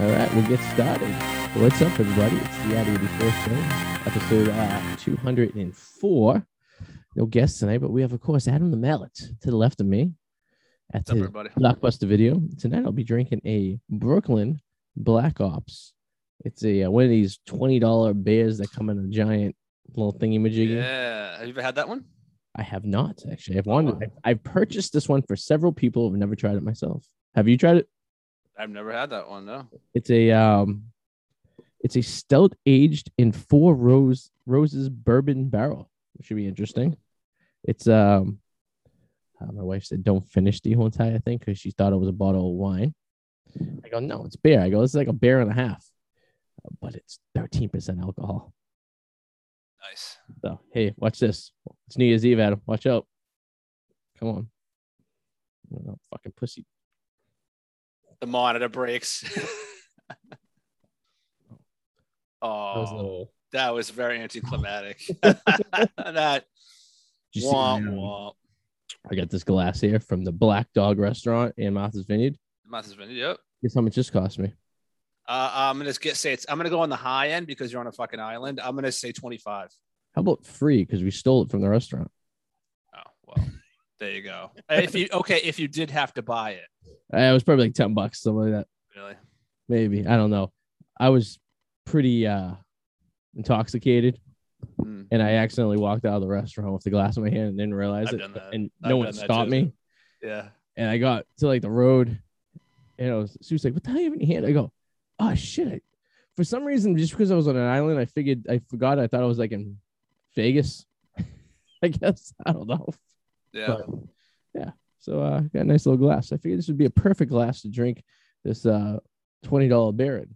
All right, we'll get started. What's up, everybody? It's the 84 Show, episode uh, 204. No guests tonight, but we have, of course, Adam the Mallet to the left of me at the everybody? Blockbuster video. Tonight, I'll be drinking a Brooklyn Black Ops. It's a uh, one of these $20 beers that come in a giant little thingy majiggy. Yeah. Have you ever had that one? I have not actually. I've wanted. wow. I've, I've purchased this one for several people. I've never tried it myself. Have you tried it? I've never had that one. No. It's a um, it's a stout aged in four rose roses bourbon barrel. It should be interesting. It's um, uh, my wife said don't finish the whole entire thing because she thought it was a bottle of wine. I go no, it's beer. I go this is like a beer and a half, Uh, but it's thirteen percent alcohol. Nice. So hey, watch this. It's New Year's Eve, Adam. Watch out. Come on. Oh, fucking pussy. The monitor breaks. Oh, that was very anticlimactic. that womp womp. I got this glass here from the Black Dog Restaurant in Martha's Vineyard. Martha's Vineyard. Yep. Guess how much this cost me? Uh, I'm gonna get say it's. I'm gonna go on the high end because you're on a fucking island. I'm gonna say 25. How about free? Because we stole it from the restaurant. Oh well, there you go. if you okay, if you did have to buy it, Uh, it was probably like 10 bucks, something like that. really. Maybe. I don't know. I was pretty uh intoxicated Mm. and I accidentally walked out of the restaurant with the glass in my hand and didn't realize I've it. And I've no one stopped me. Yeah. And I got to like the road and I was, she was like, What the hell you have in your hand? I go, Oh shit. I, for some reason, just because I was on an island, I figured I forgot. I thought I was like in Vegas. I guess. I don't know. Yeah. But, yeah. So uh got a nice little glass. I figured this would be a perfect glass to drink this uh twenty dollar beer in.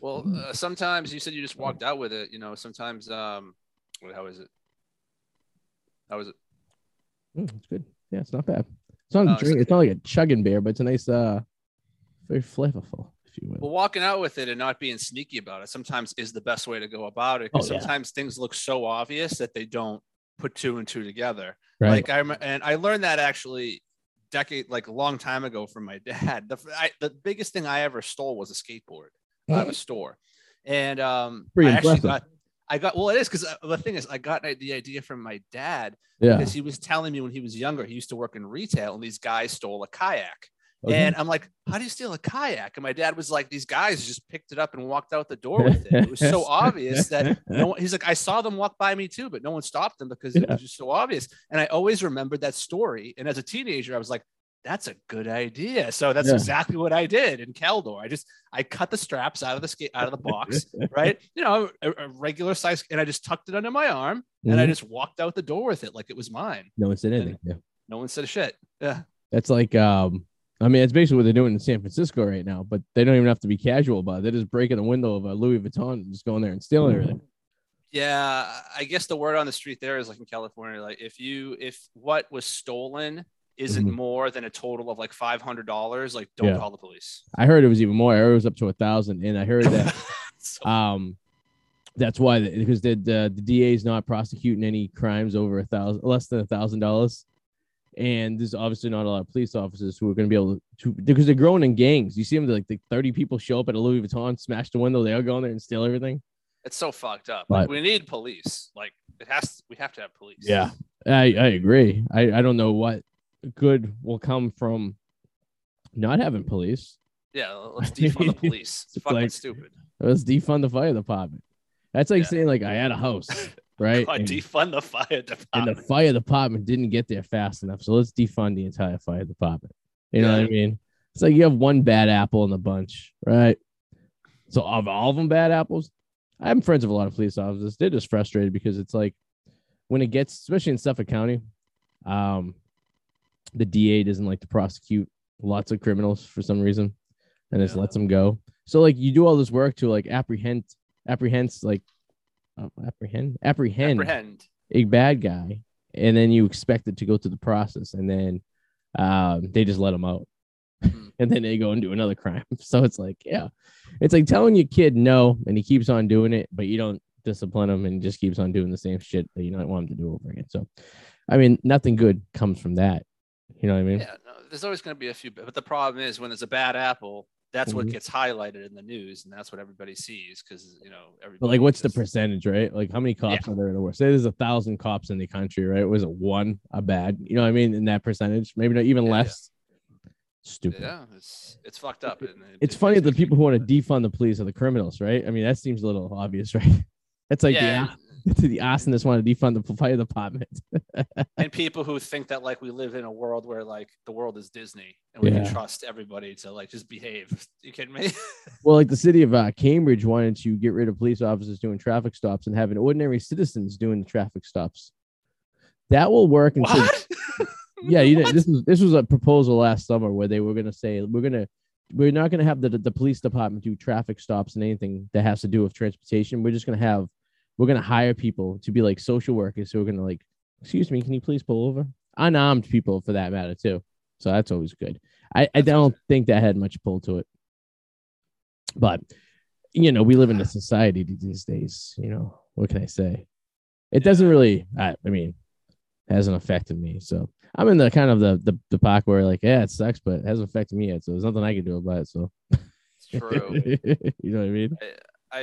Well, uh, sometimes you said you just walked out with it. You know, sometimes um, what- how is it? How is it? Mm, it's good. Yeah, it's not bad. It's not a Oh, drink. It's not like a chugging beer, but it's a nice uh very flavorful, if you will. Well, walking out with it and not being sneaky about it sometimes is the best way to go about it. Because Oh, yeah. sometimes things look so obvious that they don't put two and two together. right. Like I rem- and I learned that actually decade like a long time ago from my dad. The I, the biggest thing I ever stole was a skateboard out of a store, and um, Pretty I actually impressive. got. I got well. It is because the thing is, I got the idea from my dad yeah. because he was telling me when he was younger, he used to work in retail, and these guys stole a kayak. Okay. And I'm like, how do you steal a kayak? And my dad was like, these guys just picked it up and walked out the door with it. It was so obvious that no one, he's like, I saw them walk by me too, but no one stopped them because it was just so obvious. And I always remembered that story. And as a teenager, I was like, that's a good idea. So that's Yeah. exactly what I did in Caldor. I just I cut the straps out of the skate out of the box, right? You know, a, a regular size, and I just tucked it under my arm and I Mhm. just walked out the door with it like it was mine. no one said anything. Yeah. No one said a shit. Yeah. That's like um I mean, it's basically what they're doing in San Francisco right now, but they don't even have to be casual about it. They're just breaking the window of a Louis Vuitton and just going there and stealing everything. Yeah, I guess the word on the street there is like in California, like if you if what was stolen isn't Mhm. more than a total of like five hundred dollars, like don't Yeah. call the police. I heard it was even more. I heard it was up to a thousand, and I heard that So- um that's why because the, the the DA is not prosecuting any crimes over a thousand less than a thousand dollars, and there's obviously not a lot of police officers who are going to be able to because they're growing in gangs. You see them like the thirty people show up at a Louis Vuitton, smash the window, they all go in there and steal everything. it's so fucked up. But- Like we need police. Like it has we have to have police. Yeah. I I agree. I I don't know what good will come from not having police. Yeah, let's defund the police. It's It's fucking like- stupid. Let's defund the fire department. That's like Yeah. saying like I had a house, right? God, And- defund the fire department. and the fire department didn't get there fast enough. So let's defund the entire fire department. You know what I mean? It's like you have one bad apple in the bunch, right? So of all of them bad apples, I'm friends with a lot of police officers. They're just frustrated because it's like when it gets, especially in Suffolk County, um, the DA doesn't like to prosecute lots of criminals for some reason, and just lets them go. So like you do all this work to like apprehend, apprehend like, uh, apprehend, apprehend. Apprehend. a bad guy and then you expect it to go through the process and then um, they just let him out. Mhm. and then they go and do another crime. So it's like yeah. It's like telling your kid no and he keeps on doing it but you don't discipline him and he just keeps on doing the same shit that you don't want him to do over again. So i mean nothing good comes from that. You know what i mean? Yeah, no, there's always going to be a few, but the problem is when there's a bad apple, that's what Mhm. gets highlighted in the news, and that's what everybody sees because you know everybody. But like, what's the percentage, right? Like, how many cops are there in the world? Say there's a thousand cops in the country, right? Was it one a bad? You know what I mean? In that percentage, maybe not even Yeah, yeah. less. Stupid. Yeah, it's it's fucked up. and it- It's it funny that the people who want to defund the police are the criminals, right? I mean, that seems a little obvious, right? That's like yeah, the the arsonists want to defund the fire department. and people who think that like we live in a world where like the world is Disney and we Yeah. can trust everybody to like just behave. You kidding me? Well, like the city of uh, Cambridge wanted to get rid of police officers doing traffic stops and having ordinary citizens doing the traffic stops. That will work until what? yeah, you know, this was this was a proposal last summer where they were going to say we're going to we're not going to have the the police department do traffic stops and anything that has to do with transportation. We're just going to have we're going to hire people to be like social workers who are going to like, excuse me, can you please pull over? Unarmed people for that matter too. So that's always good. I, I don't think that had much pull to it, but you know we live in a society these days. You know what can I say? It doesn't really. I, I mean, hasn't affected me. So I'm in the kind of the the, the pocket where like, yeah, it sucks, but it hasn't affected me yet. So there's nothing I can do about it. So It's true. you know what I mean? I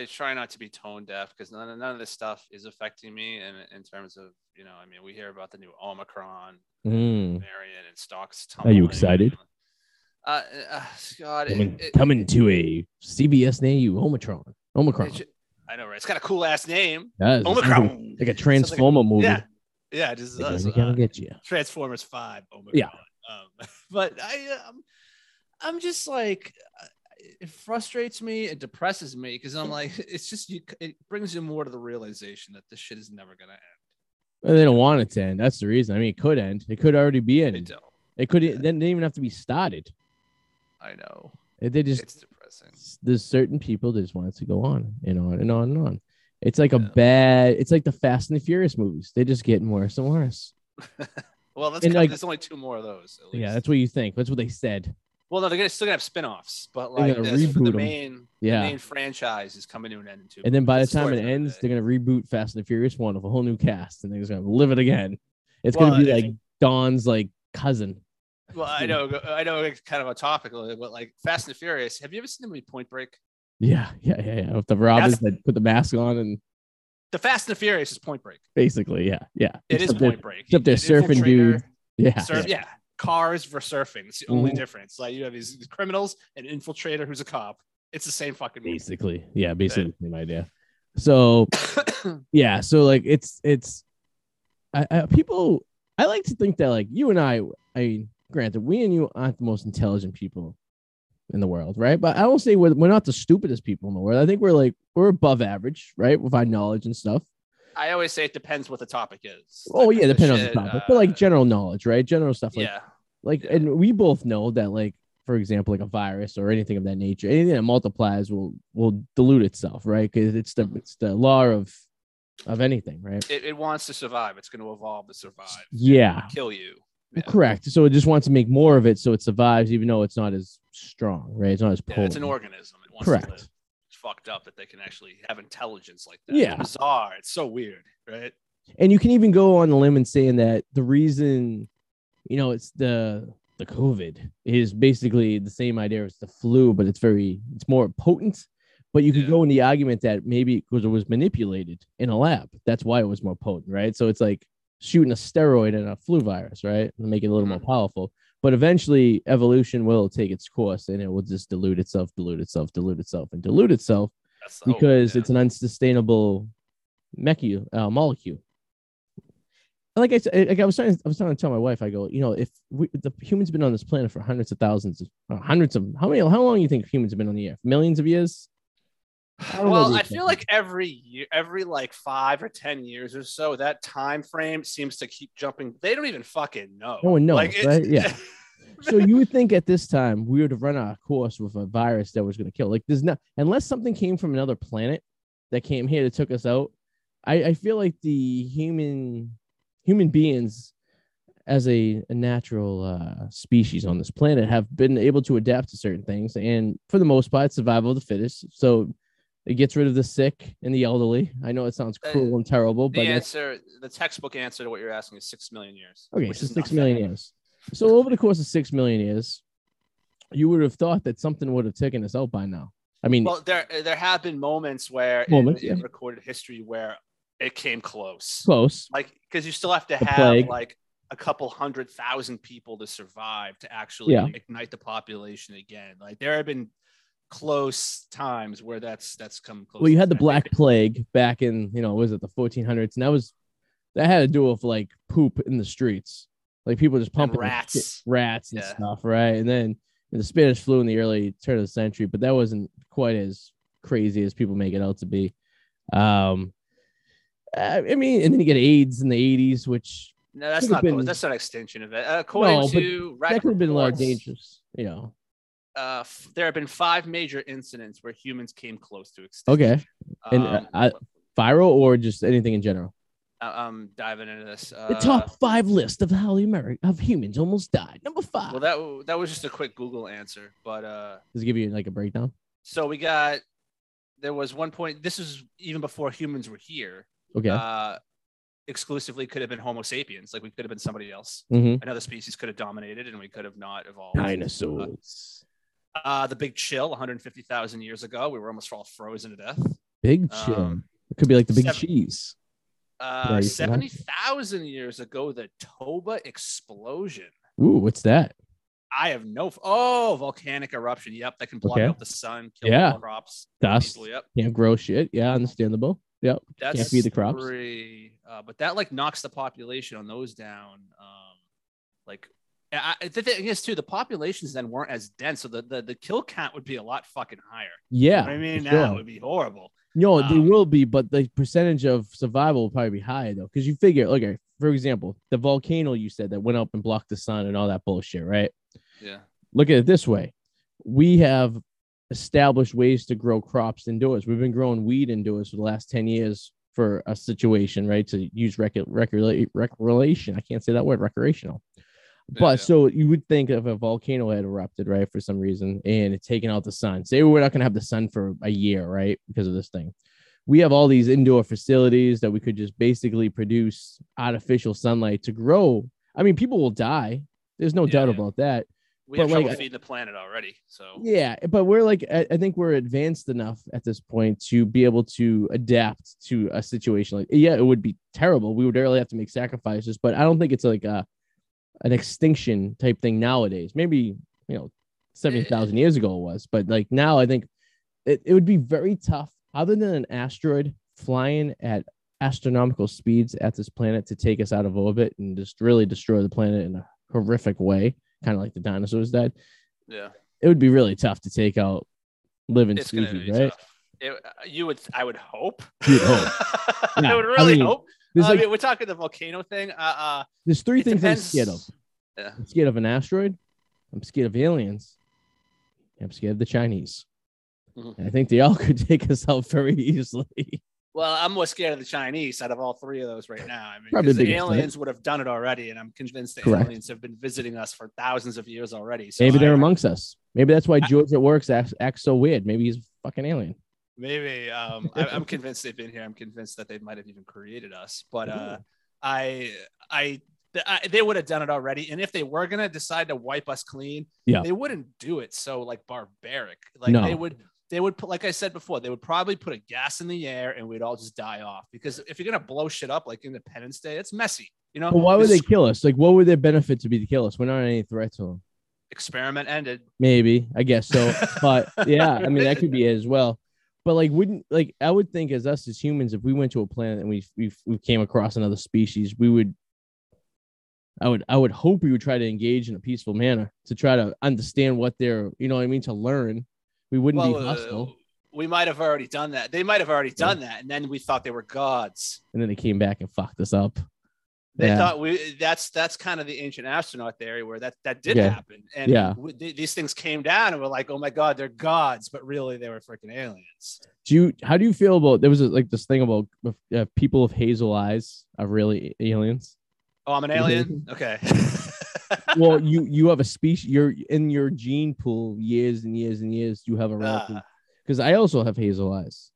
try not to be tone deaf because none, of- none of this stuff is affecting me. And in terms of, you know, I mean, we hear about the new Omicron Mm. variant and stocks. Are you excited? Uh, uh, God, it, Coming, it- to a CVS near you, Omicron. Omicron. ju- I know, right? It's got a cool ass name. That is- it sounds like- Omicron. Like a Transformer movie. Yeah, yeah, it just gonna Uh, get you. Transformers Five. Omicron. Yeah. Um, but I, um, I'm just like, it frustrates me. It depresses me because I'm like, it's just you. It brings you more to the realization that this shit is never gonna end. Well, they don't want it to end. That's the reason. I mean, it could end. It could already be They ended. don't. It could. Yeah. Then they didn't even have to be started. I know. It they just It's depressing. there's certain people that just want it to go on and on and on and on. It's like a bad. It's like the Fast and the Furious movies. They just getting worse and worse. Well, that's And, like- there's only two more of those. At Yeah, that's what you think. That's what they said. Well, no, they're gonna, still gonna have spin-offs, but like gonna as for the reboot 'em. main, the Yeah. main franchise is coming to an end too. And then by the time it ends, day. they're gonna reboot Fast and the Furious one with a whole new cast, and they're just gonna live it again. It's Well, gonna be like Don's like cousin. Well, I know, I know, it's kind of a topic, but like Fast and the Furious. Have you ever seen the movie Point Break? Yeah, yeah, yeah, yeah. With the robbers that put the mask on and The Fast and the Furious is Point Break. basically, yeah, yeah. It is Except they're- Point Break. except they're surfing dudes. Yeah, surf- yeah. yeah. Cars for surfing. It's the only Mhm. difference. Like you have these these criminals, an infiltrator who's a cop. It's the same fucking movie. basically, yeah, basically the same idea. So yeah, so like it's it's, I, I people. I like to think that like you and I, I mean, granted, we and you aren't the most intelligent people in the world, right? But I will say we're we're not the stupidest people in the world. I think we're like we're above average, right, with our knowledge and stuff. I always say it depends what the topic is. Oh Like, yeah, the depending on the topic, but like uh, general knowledge, right? General stuff like yeah, like Yeah. and we both know that like for example like a virus or anything of that nature anything that multiplies will will dilute itself right because it's the it's the law of of anything right it, it wants to survive. It's going to evolve to survive. yeah Kill you. Yeah. correct so it just wants to make more of it so it survives even though it's not as strong right it's not as Yeah, potent it's an organism. It wants Correct. To live. It's fucked up that they can actually have intelligence like that. Yeah. It's bizarre. It's so weird, right? and you can even go on the limb and saying that the reason you know it's the the covid is basically the same idea as the flu but it's very it's more potent but you could Yeah. go in the argument that maybe because it was manipulated in a lab that's why it was more potent right so it's like shooting a steroid and a flu virus right and make it a little more Mhm. powerful but eventually evolution will take its course and it will just dilute itself dilute itself dilute itself and dilute itself That's because it's an unsustainable mecu- uh, molecule. Like I said, like I was trying, I was trying to tell my wife, I go, you know, if we, the humans have been on this planet for hundreds of thousands, of, uh, hundreds of how many, how long do you think humans have been on the earth? Millions of years? I well, I feel like every year, every like five or ten years or so, that time frame seems to keep jumping. They don't even fucking know. No one knows, Like, right? Yeah. so you would think at this time we would have run our course with a virus that was going to kill. Like there's not unless something came from another planet that came here that took us out. I, I feel like the human human beings as a, a natural uh, species on this planet have been able to adapt to certain things and for the most part survival of the fittest. So it gets rid of the sick and the elderly. I know it sounds Uh, cruel and terrible, the but that's answer, the textbook answer to what you're asking is six million years. Okay, so six nothing. years. So over the course of six million years, you would have thought that something would have taken us out by now. I mean, Well, there there have been moments where Moments, in, in recorded history where it came close. close. Like because you still have to The have plague. like a couple hundred thousand people to survive to actually Yeah. ignite the population again. Like there have been close times where that's that's come close. Well, you had the. Black Plague back in, you know, was it the 1400s? And that was that had to do with like poop in the streets, like people just pumping their rats. rats and Yeah. stuff, right? And then the Spanish flu in the early turn of the century, but that wasn't quite as crazy as people make it out to be. Um, I mean, and then you get AIDS in the 80s, which No, that's not been- that's not an extension of it. Uh, according No, to that could have been a lot of dangerous, you know. Uh, f- there have been five major incidents where humans came close to extinction. Okay, and uh, Um, I, viral or just anything in general. I'm diving into this. Uh, The top five list of how the Ameri- of humans almost died. Number five. Well, that that was just a quick Google answer, but uh, Does it give you like a breakdown? so we got there was one point. This is even before humans were here. Okay. Uh, exclusively could have been Homo sapiens, like we could have been somebody else. mm-hmm. Another species could have dominated, and we could have not evolved. Dinosaurs. Uh, the Big Chill, 150,000 years ago, we were almost all frozen to death. Big chill. um, it could be like the big seven- cheese. Uh, Yeah, you 70,000 years ago, the Toba explosion. Ooh, what's that? I have no. F- oh, volcanic eruption. Yep, that can block Okay. out the sun, kill Yeah. all crops. Dust. easily, Yep, Can't grow shit. Yeah, understandable. Yep. that's feed the crops. Three, uh, but that like knocks the population on those down. Um, like I, I- the thing is too, the populations then weren't as dense, so the the, the kill count would be a lot fucking higher. Yeah. I mean, for now sure. it would be horrible. No, they Um, will be, but the percentage of survival will probably be higher though. Because you figure, okay, for example, the volcano you said that went up and blocked the sun and all that bullshit, right? Yeah. look at it this way we have established ways to grow crops indoors we've been growing weed indoors for the last 10 years for a situation right to use rec- recre- recreation i can't say that word recreational Yeah, but yeah. so you would think if a volcano had erupted right for some reason and it's taken out the sun say we're not going to have the sun for a year right because of this thing we have all these indoor facilities that we could just basically produce artificial sunlight to grow i mean people will die there's no Yeah, doubt about that We But, have trouble feeding the planet already. So yeah, but we're like, I, I think we're advanced enough at this point to be able to adapt to a situation like, yeah, it would be terrible. We would really have to make sacrifices, but I don't think it's like a an extinction type thing nowadays. Maybe you know, seventy thousand eh. years ago it was, but like now, I think it, it would be very tough. Other than an asteroid flying at astronomical speeds at this planet to take us out of orbit and just really destroy the planet in a horrific way, kind of like the dinosaurs did yeah, it would be really tough to take out living it's species, right? It, uh, you would, I would hope. Hope. Yeah, I would I really mean, hope. There's I like mean, we're talking the volcano thing. Uh, uh, there's three things depends. I'm scared of. Yeah. I'm scared of an asteroid. I'm scared of aliens. I'm scared of the Chinese. Mhm. I think they all could take us out very easily. Well, I'm more scared of the Chinese out of all three of those right now. I mean, Probably the the biggest threat. aliens would have done it already, and I'm convinced the Correct. aliens have been visiting us for thousands of years already. So Maybe they're I- amongst us. Maybe that's why I- George at works acts, acts so weird. Maybe he's a fucking alien. Maybe um, I, I'm convinced they've been here. I'm convinced that they might have even created us. But uh, I, I, I, they would have done it already. And if they were gonna decide to wipe us clean, Yeah. they wouldn't do it so like barbaric. Like No. they would, they would put, like I said before, they would probably put a gas in the air and we'd all just die off. Because if you're gonna blow shit up like Independence Day, it's messy. You know. But why would they kill us? Like, what would their benefit to be to kill us? We're not any threat to them. experiment ended? Maybe, I guess so. But yeah, I mean that could be it as well. But like, wouldn't like I would think as us as humans, if we went to a planet and we we we came across another species, we would. I would I would hope we would try to engage in a peaceful manner to try to understand what they're you know what I mean to learn. We wouldn't be uh, hostile, we might have already done that. They might have already done that, and then we thought they were gods. and then they came back and fucked us up. They Yeah. thought we that's that's kind of the ancient astronaut theory where that that did Yeah. happen, and Yeah. w- th- these things came down, and we're like, oh my god, they're gods, but really they were freaking aliens. Do you how do you feel about there was like this thing about uh, people of hazel eyes are really aliens? Oh, I'm an alien. Okay. well, you you have a species. You're in your gene pool years and years and years. You have a relative Ah. because I also have hazel eyes,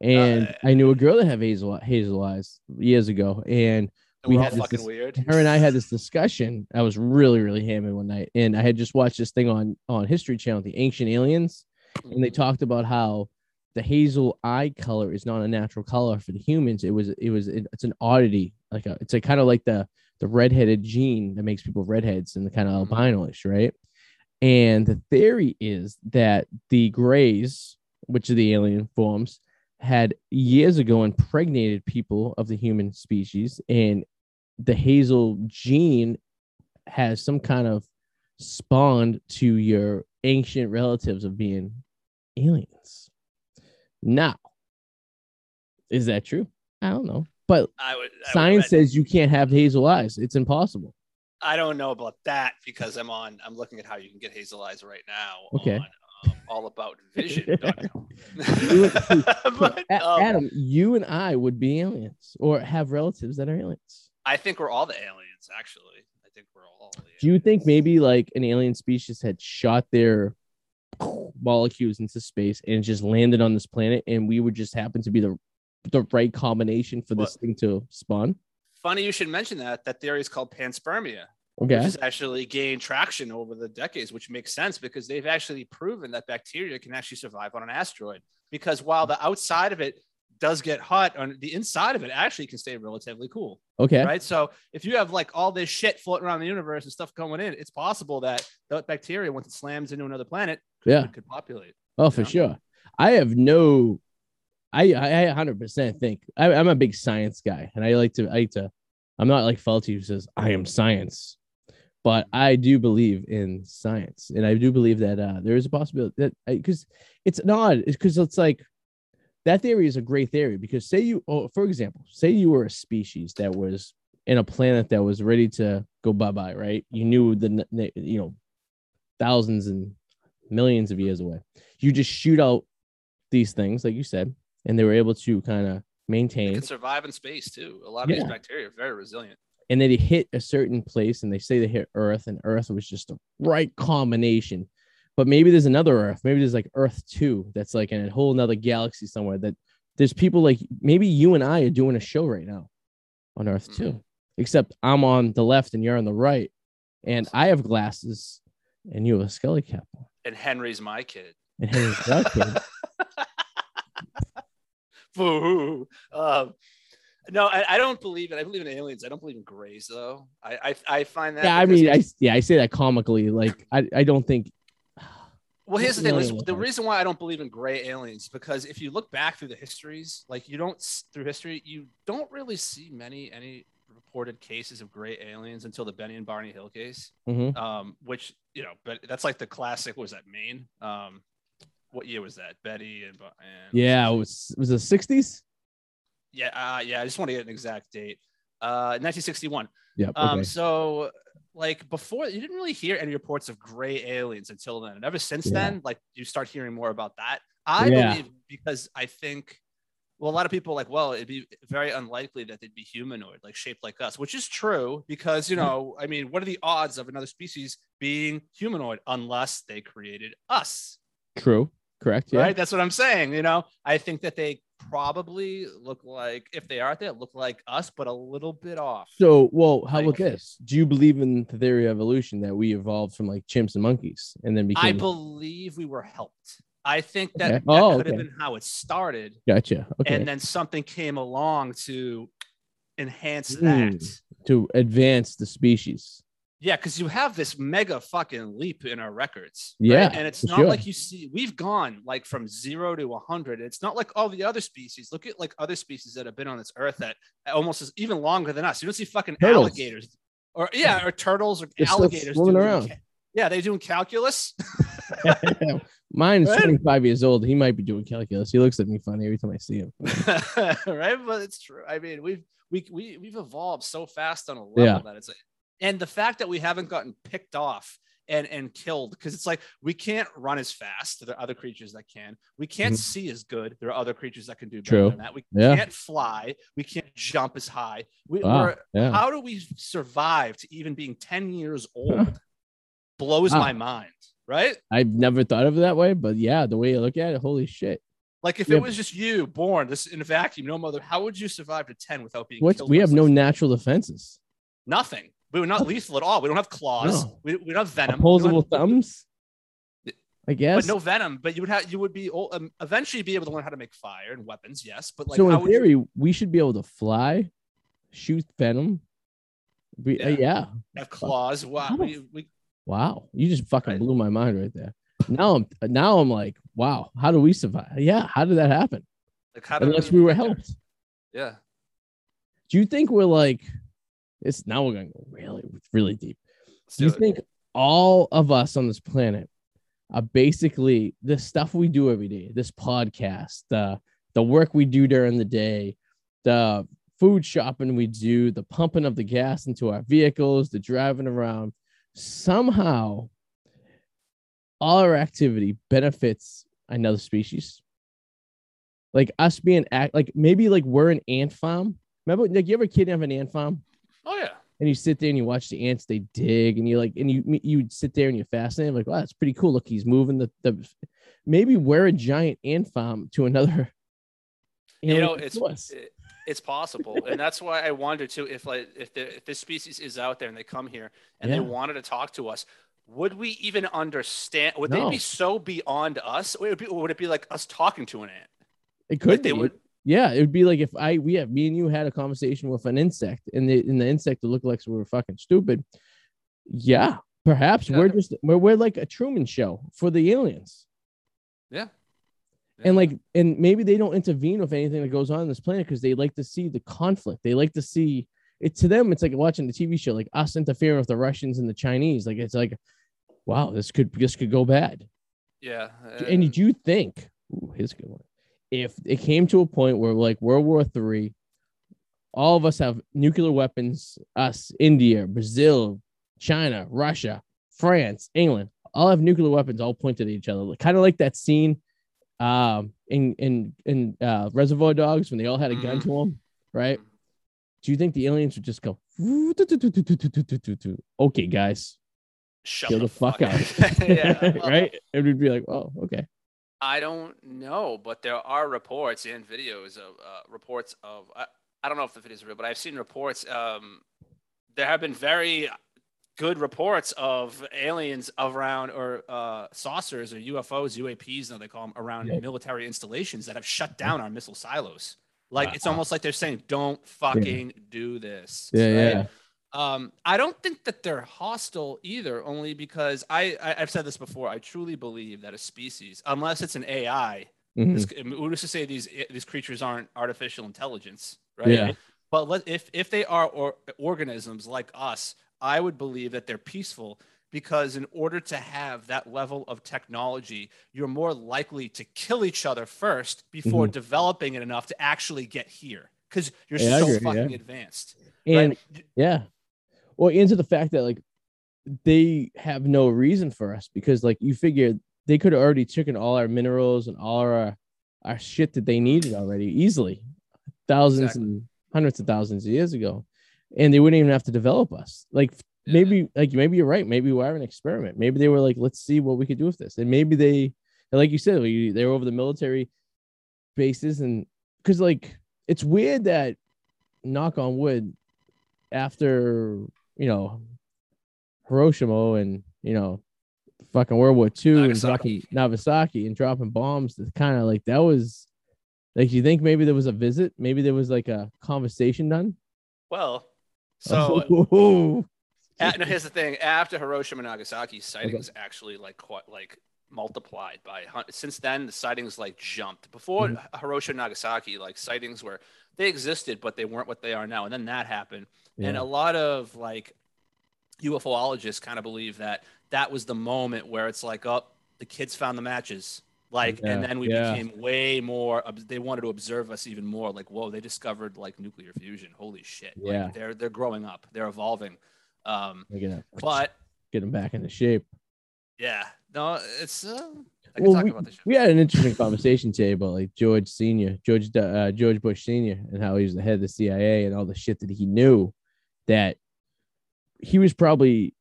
and Uh, I knew a girl that had hazel hazel eyes years ago, And We had this fucking dis- weird. her and I had this discussion. I was really, really hammered one night, and I had just watched this thing on on History Channel, the Ancient Aliens, and they talked about how the hazel eye color is not a natural color for the humans. It was, it was, it's an oddity. Like a, it's a kind of like the the redheaded gene that makes people redheads and the kind of Mhm. albino-ish, right? And the theory is that the grays, which are the alien forms, had years ago impregnated people of the human species, and the hazel gene has some kind of spawned to your ancient relatives of being aliens. Now, is that true? I don't know. But I would. I science bet- says you can't have hazel eyes. It's impossible. I don't know about that because I'm on. I'm looking at how you can get hazel eyes right now. Okay. On, um, allaboutvision.com. So, but A- um, Adam, you and I would be aliens or have relatives that are aliens. I think we're all the aliens. Actually, I think we're all. The Do you think maybe like an alien species had shot their molecules into space and just landed on this planet and we would just happen to be the the right combination for this thing to spawn? Funny you should mention that. That theory is called panspermia, which has actually gained traction over the decades, which makes sense because they've actually proven that bacteria can actually survive on an asteroid. Because while the outside of it does get hot, on the inside of it actually can stay relatively cool. Okay. right? So if you have like all this shit floating around the universe and stuff going in, it's possible that that bacteria, once it slams into another planet, Yeah. could populate. Oh, for Yeah. sure. I have no. I I 100 percent think I, I'm a big science guy, and I like to I like to. I'm not like Fauci who says I am science, but I do believe in science, and I do believe that uh, there is a possibility that because it's not because it's like that theory is a great theory because say you oh, for example say you were a species that was in a planet that was ready to go bye bye right you knew the you know thousands and millions of years away you just shoot out these things like you said and they were able to kind of They maintain can survive in space too. A lot of Yeah. these bacteria are very resilient. and then they hit a certain place and they say they hit earth and earth was just the right combination but maybe there's another earth maybe there's like earth 2 that's like in a whole nother galaxy somewhere that there's people like maybe you and i are doing a show right now on earth 2 except i'm on the left and you're on the right and i have glasses and you have a skelly cap on And Henry's my kid. and Henry's dark kid. Boo. Um, no, I, I don't believe it. I believe in aliens. I don't believe in grays though. I I, I find that. yeah i mean i yeah i say that comically like i, I don't think Well, here's the thing. The reason why I don't believe in gray aliens because if you look back through the histories, like you don't through history, you don't really see many any reported cases of gray aliens until the Benny and Barney Hill case, Mhm. um, which you know, but that's like the classic. What was that Maine? Um, what year was that? Betty and, and yeah it was was the 60s yeah, uh, yeah. I just want to get an exact date. Uh, 1961. Yeah. okay. Um, so like before, you didn't really hear any reports of gray aliens until then. And ever since Yeah. then, like you start hearing more about that. I Yeah. believe because I think, well, a lot of people are like, well, it'd be very unlikely that they'd be humanoid, like shaped like us, which is true because you hmm. know, I mean, what are the odds of another species being humanoid unless they created us? true correct yeah Right? That's what I'm saying. You know, I think that they probably look like if they are there, look like us, but a little bit off. So, well, how about this? Do you believe in the theory of evolution that we evolved from like chimps and monkeys and then became? I believe we were helped. I think that, Okay. that Oh, could have been how it started, gotcha. Okay. and then something came along to enhance Mm. that. to advance the species. Yeah, because you have this mega fucking leap in our records. Yeah, and it's not sure. like you see we've gone like from zero to a hundred. It's not like all the other species. Look at like other species that have been on this earth that almost is even longer than us. You don't see fucking Turtles. alligators, or yeah, or turtles or They're alligators doing around. ca- Yeah, they doing calculus. Mine is Right? 25 years old. He might be doing calculus. He looks at me funny every time I see him. right? But it's true. I mean, we've we we we've evolved so fast on a level Yeah. that it's and the fact that we haven't gotten picked off and and killed because it's like we can't run as fast. There are other creatures that can. We can't Mhm. see as good. There are other creatures that can do better True. than that. We Yeah. can't fly. We can't jump as high. We, Wow. Yeah. How do we survive to even being 10 years old? Blows Wow. my mind, right? I've never thought of it that way, but yeah, the way you look at it, holy shit. Like if Yeah. it was just you born this in a vacuum, no mother, how would you survive to 10 without being What we have no natural defenses. nothing. We were not lethal at all. We don't have claws. No. We, we don't have venom. We Opposable have- thumbs. I guess. But no venom. But you would have you would be um, eventually be able to learn how to make fire and weapons. Yes, but like so how in would you- theory, we should be able to fly, shoot venom. We, uh, Yeah. yeah. have claws. Wow. We, we, Wow. You just fucking Right. blew my mind right there. Now I'm now I'm like, wow, how do we survive? Yeah, how did that happen? like how Unless we were get there? helped. Yeah. Do you think we're like it's now we're gonna go really really deep. Let's Do you think all of us on this planet are basically the stuff we do every day, this podcast, the the work we do during the day, the food shopping we do, the pumping of the gas into our vehicles, the driving around, somehow all our activity benefits another species. Like us being act like maybe like we're an ant farm. Remember, like you ever kid have an ant farm? Oh yeah. and you sit there and you watch the ants they dig and you like and you you sit there and you're fascinated like wow that's pretty cool look he's moving the, the maybe we're a giant ant farm to another You know, it's it- it's possible, and that's why I wonder too if like if the, if this species is out there and they come here and Yeah. they wanted to talk to us, would we even understand? Would No. they be so beyond us? Would it be, would it be like us talking to an ant? it could Like they be. would. Yeah it would be like if i we have me and you had a conversation with an insect and the and the insect would look like we were fucking stupid. Yeah perhaps. Yeah. we're just we're, we're like a truman show for the aliens. Yeah. and like and maybe they don't intervene with anything that goes on in this planet because they like to see the conflict. They like to see it to them it's like watching the tv show like us interfering with the russians and the chinese. Like it's like wow this could this could go bad. Yeah. and do you think ooh, here's a good one if it came to a point where like world war three all of us have nuclear weapons us india brazil china russia france england all have nuclear weapons all pointed at each other kind of like that scene um in in in uh reservoir dogs when they all had a gun Mhm. to them right do you think the aliens would just go okay guys shut chill the fuck out yeah. right it would be like oh okay I don't know, but there are reports and videos of uh, reports of. I, I don't know if the videos are real, but I've seen reports. Um, there have been very good reports of aliens around or uh, saucers or UFOs, UAPs, now they call them, around Yeah. military installations that have shut down our missile silos. Like it's Wow. almost like they're saying, "Don't fucking do this." yeah right? yeah Um, I don't think that they're hostile either, only because I, I I've said this before. I truly believe that a species, unless it's an AI, Mhm. this, to say these these creatures aren't artificial intelligence, right? Yeah. But let, if if they are or, organisms like us, I would believe that they're peaceful because in order to have that level of technology, you're more likely to kill each other first before developing it enough to actually get here because you're Mm-hmm. Yeah, so agree, yeah. fucking advanced. and right? yeah well into the fact that like they have no reason for us because like you figure they could have already taken all our minerals and all our our shit that they needed already easily thousands Exactly. and hundreds of thousands of years ago and they wouldn't even have to develop us like Yeah. maybe like maybe you're right maybe we're an experiment maybe they were like let's see what we could do with this and maybe they like you said they were over the military bases and because like it's weird that knock on wood after you know Hiroshima and you know fucking World War II and Nagasaki. dropping Nagasaki and dropping bombs kind of like that was like you think maybe there was a visit maybe there was like a conversation done Well, so Ooh. Uh, no, here's the thing. After Hiroshima and Nagasaki, sightings actually like quite like multiplied by since then the sightings like jumped. Before Mhm. Hiroshima Nagasaki, like sightings were they existed, but they weren't what they are now. And then that happened, and a lot of like UFOologists kind of believe that that was the moment where it's like, oh, the kids found the matches. Like, Yeah, and then we yeah. became way more. They wanted to observe us even more. Like, whoa, they discovered like nuclear fusion. Holy shit! Like, Yeah. they're they're growing up. They're evolving. Um, gonna but get them back into shape yeah, no, it's. Uh, I can Well, talk we, about this. we had an interesting conversation today about like George Senior, George uh, George Bush Senior, and how he was the head of the CIA and all the shit that he knew. That he was probably,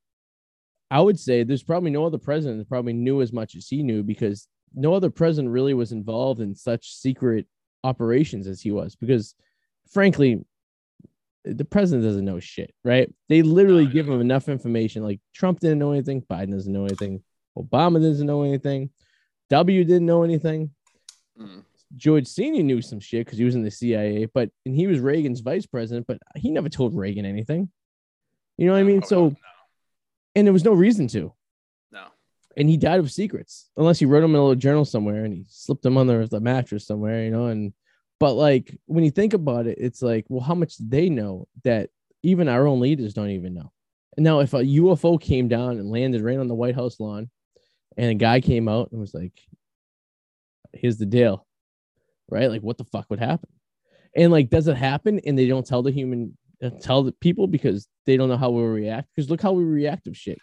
I would say, there's probably no other president that probably knew as much as he knew because no other president really was involved in such secret operations as he was because frankly the president doesn't know shit right? They literally give him enough information like trump didn't know anything biden doesn't know anything obama doesn't know anything w didn't know anything. Mm. George senior knew some shit because he was in the cia but and he was reagan's vice president but he never told reagan anything. You know what i mean? Oh, so no, and there was no reason to. No. and he died of secrets unless he wrote them in a little journal somewhere and he slipped them under the mattress somewhere you know and but like when you think about it it's like well how much do they know that even our own leaders don't even know? And now if a ufo came down and landed right on the white house lawn and a guy came out and was like here's the deal right like what the fuck would happen and like does it happen and they don't tell the human uh, tell the people because they don't know how we'll react because look how we react to shit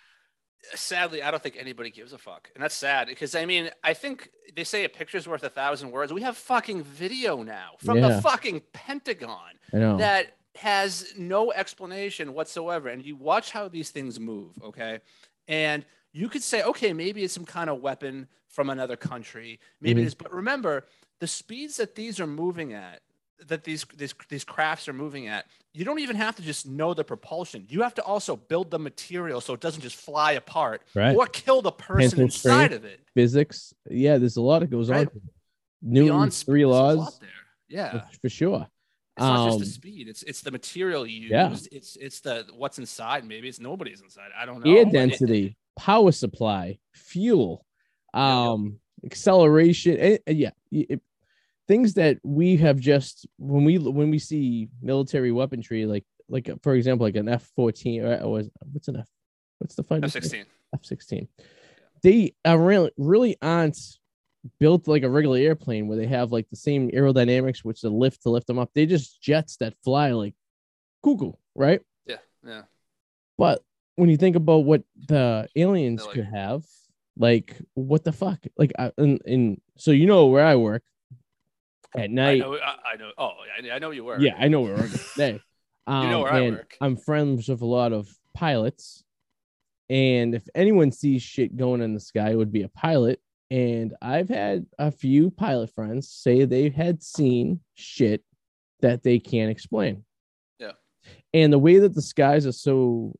Sadly, I don't think anybody gives a fuck, and that's sad because I mean, I think they say a picture's worth a thousand words. We have fucking video now from Yeah. the fucking Pentagon that has no explanation whatsoever. And you watch how these things move, okay? And you could say, okay, maybe it's some kind of weapon from another country. Maybe Mhm. it is, but remember the speeds that these are moving at, that these these these crafts are moving at. You don't even have to just know the propulsion. You have to also build the material so it doesn't just fly apart Right. or kill the person Tensile inside of it. physics. Yeah, there's a lot that goes Right. on. Newton's three there's a lot laws, there. Yeah. for sure. It's not just the Um, speed. It's it's the material you use. yeah. It's it's the what's inside. Maybe it's nobody's inside. I don't know. Air but it- density, power supply, fuel, um, acceleration. eh, eh, yeah, it- things that we have just when we when we see military weaponry, like like for example, like an F fourteen or, or what's an F? What's the fighter? F sixteen. F sixteen. They are really really aren't built like a regular airplane where they have like the same aerodynamics, which the lift to lift them up. They just jets that fly like Google, right? Yeah, yeah. But when you think about what the aliens like- could have, like what the fuck? Like, I, and, and so you know where I work at I night. know. I, I know. Oh, I, I know you were. Yeah, I know where I work today. Um, know where I work. I'm friends with a lot of pilots, and if anyone sees shit going in the sky, it would be a pilot. And I've had a few pilot friends say they had seen shit that they can't explain. Yeah. And the way that the skies are so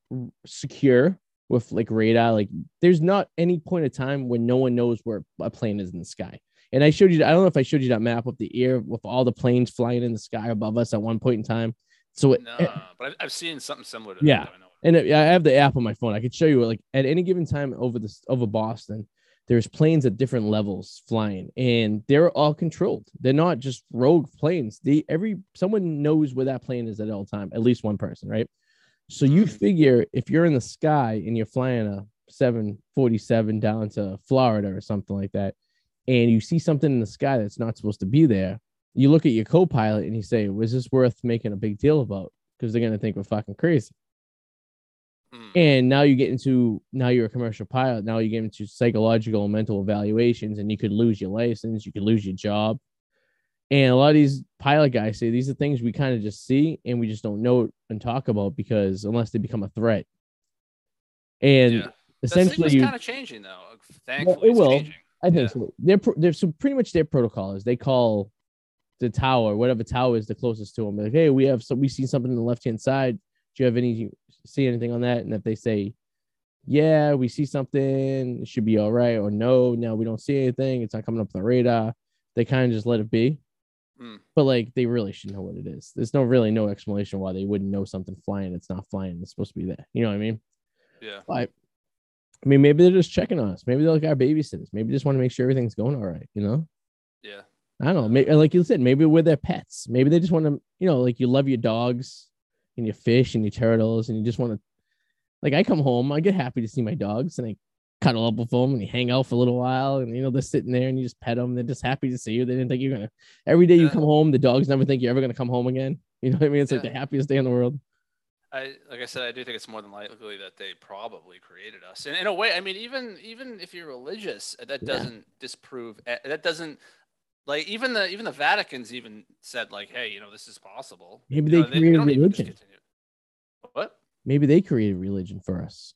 secure with like radar, like there's not any point of time when no one knows where a plane is in the sky. And I showed you, I don't know if I showed you that map of the air with all the planes flying in the sky above us at one point in time. So it, No, eh, but I've, I've seen something similar to Yeah. that. I know. and it, I have the app on my phone. I could show you like at any given time over this over Boston, there's planes at different levels flying, and they're all controlled. They're not just rogue planes. They every someone knows where that plane is at all time. At least one person, right? So you figure if you're in the sky and you're flying a 747 down to Florida or something like that, and you see something in the sky that's not supposed to be there, you look at your co-pilot and you say, "Was this worth making a big deal about?" Because they're gonna think we're fucking crazy. Mm. And now you get into now you're a commercial pilot. Now you get into psychological and mental evaluations, and you could lose your license, you could lose your job. And a lot of these pilot guys say these are things we kind of just see and we just don't know and talk about because unless they become a threat. And Yeah. essentially, you, kind of changing though. Thankfully, it will. changing. I think Yeah. so. They're they're so pretty much their protocol is they call the tower, whatever tower is the closest to them, like, hey, we have some, we see something on the left hand side. Do you have any see anything on that? And if they say, yeah, we see something, it should be all right, or no, no, we don't see anything, it's not coming up the radar. They kind of just let it be. Mm. But like they really should know what it is. There's no really no explanation why they wouldn't know something flying. It's not flying. It's supposed to be there. You know what I mean? Yeah. But I mean, maybe they're just checking on us. Maybe they're like our babysitters. Maybe they just want to make sure everything's going all right. You know? Yeah. I don't know. Maybe, like you said, maybe we're their pets. Maybe they just want to, you know, like you love your dogs and your fish and your turtles, and you just want to, like, I come home, I get happy to see my dogs, and I cuddle up with them and you hang out for a little while, and you know they're sitting there and you just pet them. They're just happy to see you. They didn't think you're gonna. Every day you come home, the dogs never think you're ever gonna come home again. You know what I mean? It's like the happiest day in the world. I like I said, I do think it's more than likely that they probably created us. And in a way, I mean, even even if you're religious, that doesn't disprove. uh, That doesn't like even the even the Vatican's even said like, hey, you know, this is possible. Maybe You they know, created don't religion. discontinue. What? Maybe they created religion for us.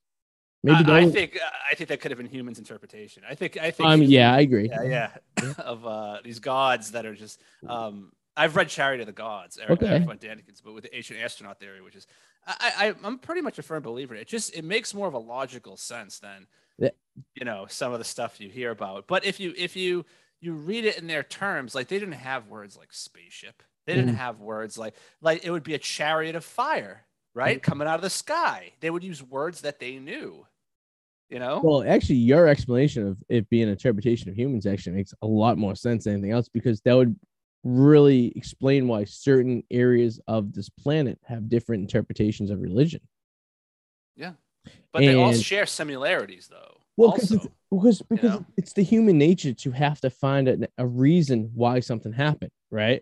Maybe I, I think I think that could have been humans' interpretation. I think I think um, yeah, I agree. yeah, yeah. of uh, these gods that are just. Um, I've read Chariot of the Gods, Erich, Okay. Von Daniken's, but with the ancient astronaut theory, which is, I, I, I'm pretty much a firm believer. It just it makes more of a logical sense than, Yeah. you know, some of the stuff you hear about. But if you if you you read it in their terms, like they didn't have words like spaceship. They didn't Mhm. have words like like it would be a chariot of fire, right, Mm-hmm. coming out of the sky. They would use words that they knew. You know. Well, actually, your explanation of it being an interpretation of humans actually makes a lot more sense than anything else because that would really explain why certain areas of this planet have different interpretations of religion. Yeah. But they all share similarities, though. Well, also. Because because know? it's the human nature to have to find a, a reason why something happened, right?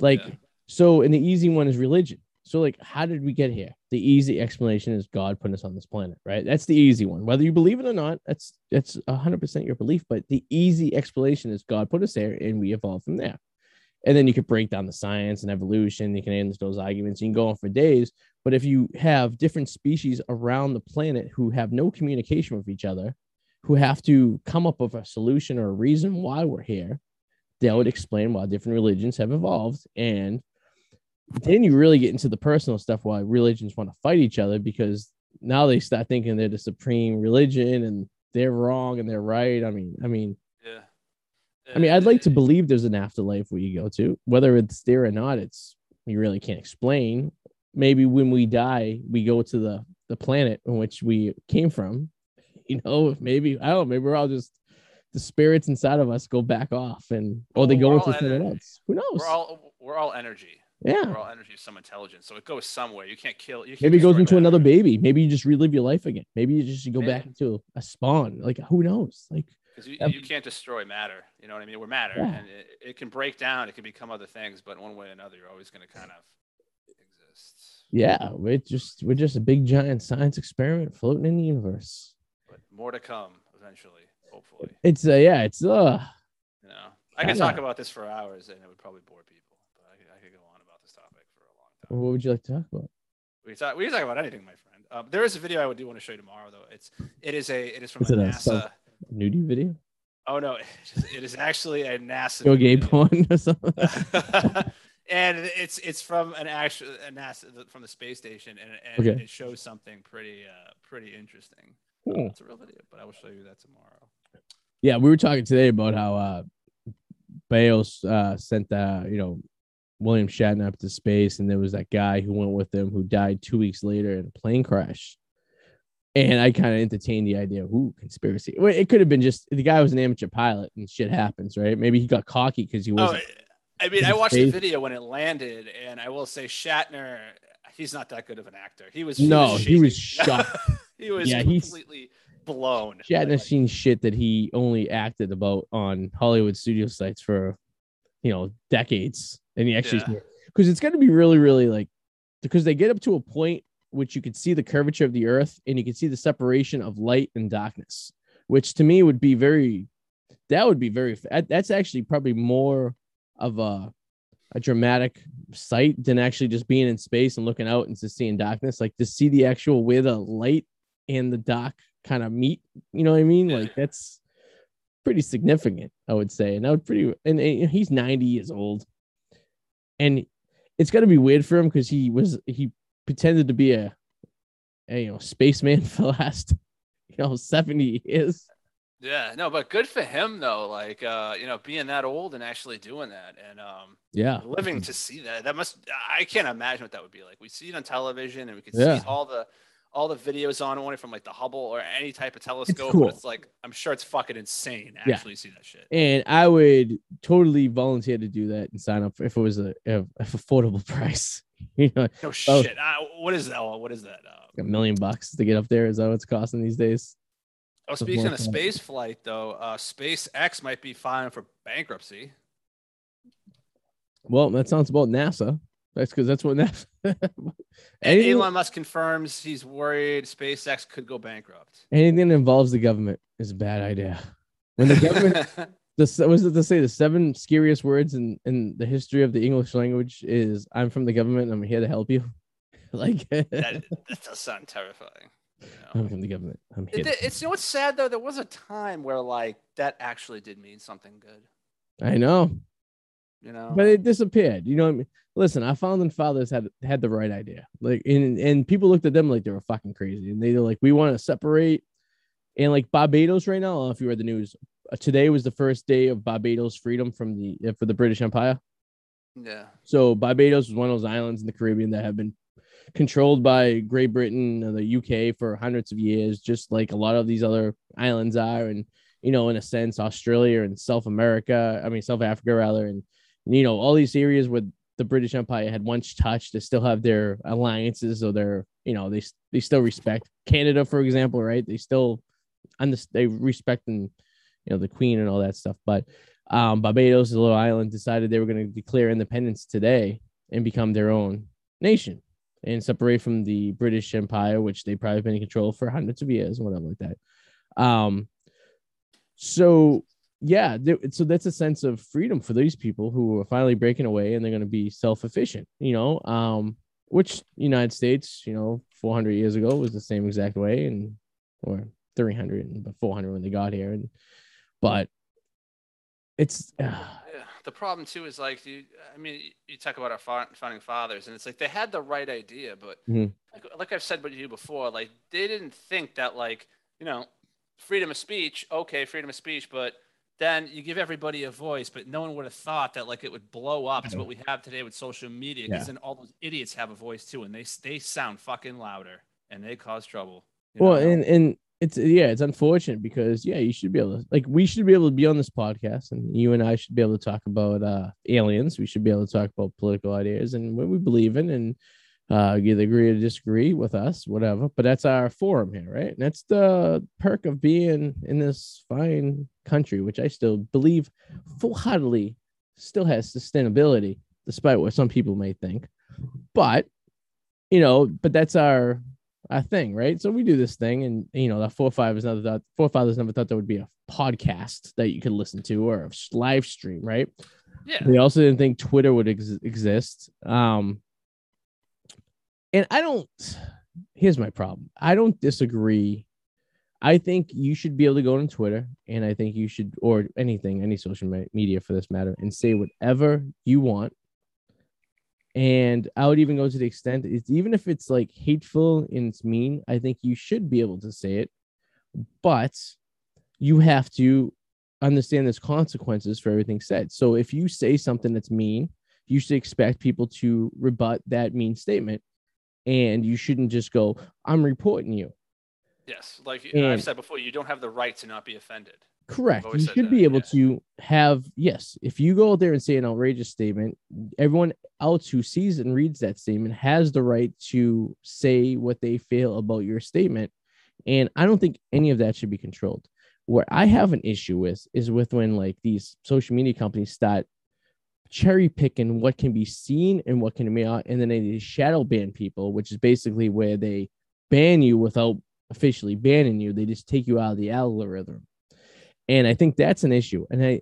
Like, Yeah. so, and the easy one is religion. So, like, how did we get here? The easy explanation is God put us on this planet, right? That's the easy one. Whether you believe it or not, that's that's hundred percent your belief. But the easy explanation is God put us there, and we evolved from there. And then you could break down the science and evolution. You can end those arguments. You can go on for days. But if you have different species around the planet who have no communication with each other, who have to come up with a solution or a reason why we're here, that would explain why different religions have evolved. And then you really get into the personal stuff why religions want to fight each other because now they start thinking they're the supreme religion and they're wrong and they're right. I mean, I mean, Yeah. I mean, I'd like to believe there's an afterlife where you go to, whether it's there or not. It's you really can't explain. Maybe when we die, we go to the the planet in which we came from. You know, maybe I don't. Maybe we're all just the spirits inside of us go back off, and or they Well, go we're into ener- else. Who knows? We're all we're all energy. Yeah. We're all energy of some intelligence. So it goes somewhere. You can't kill. You can't Maybe it goes into another baby. Maybe you just relive your life again. Maybe you just go back Maybe. into a spawn. Like who knows? Like because you, you can't destroy matter. You know what I mean? We're matter, Yeah. and it, it can break down. It can become other things, but one way or another, you're always going to kind of exist. yeah, we're just we're just a big giant science experiment floating in the universe. But more to come eventually, hopefully. It's uh yeah, it's uh You know, I could talk about this for hours, and it would probably bore people. But I could, I could go on about this topic for a long time. What would you like to talk about? We talk. We can talk about anything, my friend. Um, there is a video I would do want to show you tomorrow, though. It's it is a it is from Is a it a NASA. Nudie video? Oh no, it is, actually a NASA. Go gay porn or something? and it's it's from an actual a NASA from the space station, and, and Okay. it shows something pretty uh pretty interesting. Cool. It's a real video, but I will show you that tomorrow. Yeah, we were talking today about how uh Bezos uh sent uh, you know, William Shatner up to space, and there was that guy who went with him who died two weeks later in a plane crash. And I kind of entertained the idea, ooh, conspiracy. Well, it could have been just the guy was an amateur pilot and shit happens, right? Maybe he got cocky because he was Oh, I mean, I watched the video when it landed, and I will say Shatner, he's not that good of an actor. He was he no, was he was shocked. he was Yeah, he's- completely blown. Shatner's Like, seen shit that he only acted about on Hollywood studio sites for, you know, decades. And he actually, Yeah. because it's going to be really, really like, because they get up to a point which you could see the curvature of the earth and you can see the separation of light and darkness, which to me would be very, that would be very, that's actually probably more of a, a dramatic sight than actually just being in space and looking out and just seeing darkness. Like to see the actual where the light and the dark kind of meet. You know what I mean? Yeah. Like that's pretty significant, I would say. And I would pretty and, and he's 90 years old. And it's gotta be weird for him because he was he pretended to be a, a you know spaceman for the last you know 70 years. Yeah, no, but good for him though. Like, uh, you know, being that old and actually doing that, and um, Yeah. living to see that. That must. I can't imagine what that would be like. We see it on television, and we can Yeah. see all the all the videos on it from like the Hubble or any type of telescope. It's, cool. It's like I'm sure it's fucking insane to Yeah. actually see that shit. And I would totally volunteer to do that and sign up if it was a, affordable price. You know, No shit. Uh, what is that? What is that? Uh, a million bucks to get up there is that what it's costing these days? oh, speaking of space flight though, uh, SpaceX might be filing for bankruptcy. Well, that sounds about NASA. That's because that's what NASA. Anything, Elon Musk confirms he's worried SpaceX could go bankrupt. anything that involves the government is a bad idea. When the government, the was it to say the seven scariest words in in the history of the English language is "I'm from the government. I'm here to help you." like, that, that does sound terrifying. I'm from the government. I'm here. It, it's you know what's sad though. There was a time where like that actually did mean something good. I know, You know, but it disappeared. You know what I mean? Listen, our founding fathers had had the right idea. Like, and and people looked at them like they were fucking crazy, and they were like, we want to separate. And like Barbados right now, I don't know if you read the news. uh, Today was the first day of Barbados freedom from the uh, for the British Empire. yeah, So Barbados was one of those islands in the Caribbean that have been controlled by Great Britain and the UK for hundreds of years, just like a lot of these other islands are. And, you know, in a sense, Australia and South America, I mean, South Africa rather, and, you know, all these areas where the British Empire had once touched, they still have their alliances or their, you know, they, they still respect Canada, for example, right? They still, under, they respect and, you know, the Queen and all that stuff. But um, Barbados, a little island, decided they were going to declare independence today and become their own nation and separate from the British Empire, which they probably been in control for hundreds of years, whatever like that. Um, so yeah, so that's a sense of freedom for these people who are finally breaking away and they're going to be self-efficient, you know, um, which United States, you know, 400 years ago was the same exact way, and or 300 and 400 when they got here, and but it's uh. The problem too is like you. I mean, you talk about our founding fathers, and it's like they had the right idea, but Mhm. like, like I've said with you before, like they didn't think that like you know, freedom of speech. Okay, freedom of speech, but then you give everybody a voice, but no one would have thought that like it would blow up to what we have today with social media. Because Yeah. then all those idiots have a voice too, and they they sound fucking louder and they cause trouble. well, know? and and it's yeah, it's unfortunate because yeah, you should be able to like we should be able to be on this podcast, and you and I should be able to talk about uh aliens. We should be able to talk about political ideas and what we believe in, and uh either agree or disagree with us, whatever. But that's our forum here, right? And that's the perk of being in this fine country, which I still believe full heartedly still has sustainability, despite what some people may think. But you know, but that's our our thing, right? So we do this thing, and you know, the forefathers never thought forefathers never thought there would be a podcast that you could listen to or a live stream, right? yeah, They also didn't think Twitter would ex- exist. Um, and I don't. Here's my problem. I don't disagree. I think you should be able to go on Twitter, and I think you should, or anything, any social media for this matter, and say whatever you want. And I would even go to the extent, it's even if it's like hateful and it's mean, I think you should be able to say it, but you have to understand there's consequences for everything said. So if you say something that's mean, you should expect people to rebut that mean statement. And you shouldn't just go, I'm reporting you. yes. Like And- I've said before, you don't have the right to not be offended. Correct. You should that, be able yeah. to have, yes, if you go out there and say an outrageous statement, everyone else who sees and reads that statement has the right to say what they feel about your statement. And I don't think any of that should be controlled. What I have an issue with is with when like these social media companies start cherry picking what can be seen and what can be out, and then they shadow ban people, which is basically where they ban you without officially banning you. They just take you out of the algorithm. And I think that's an issue. And I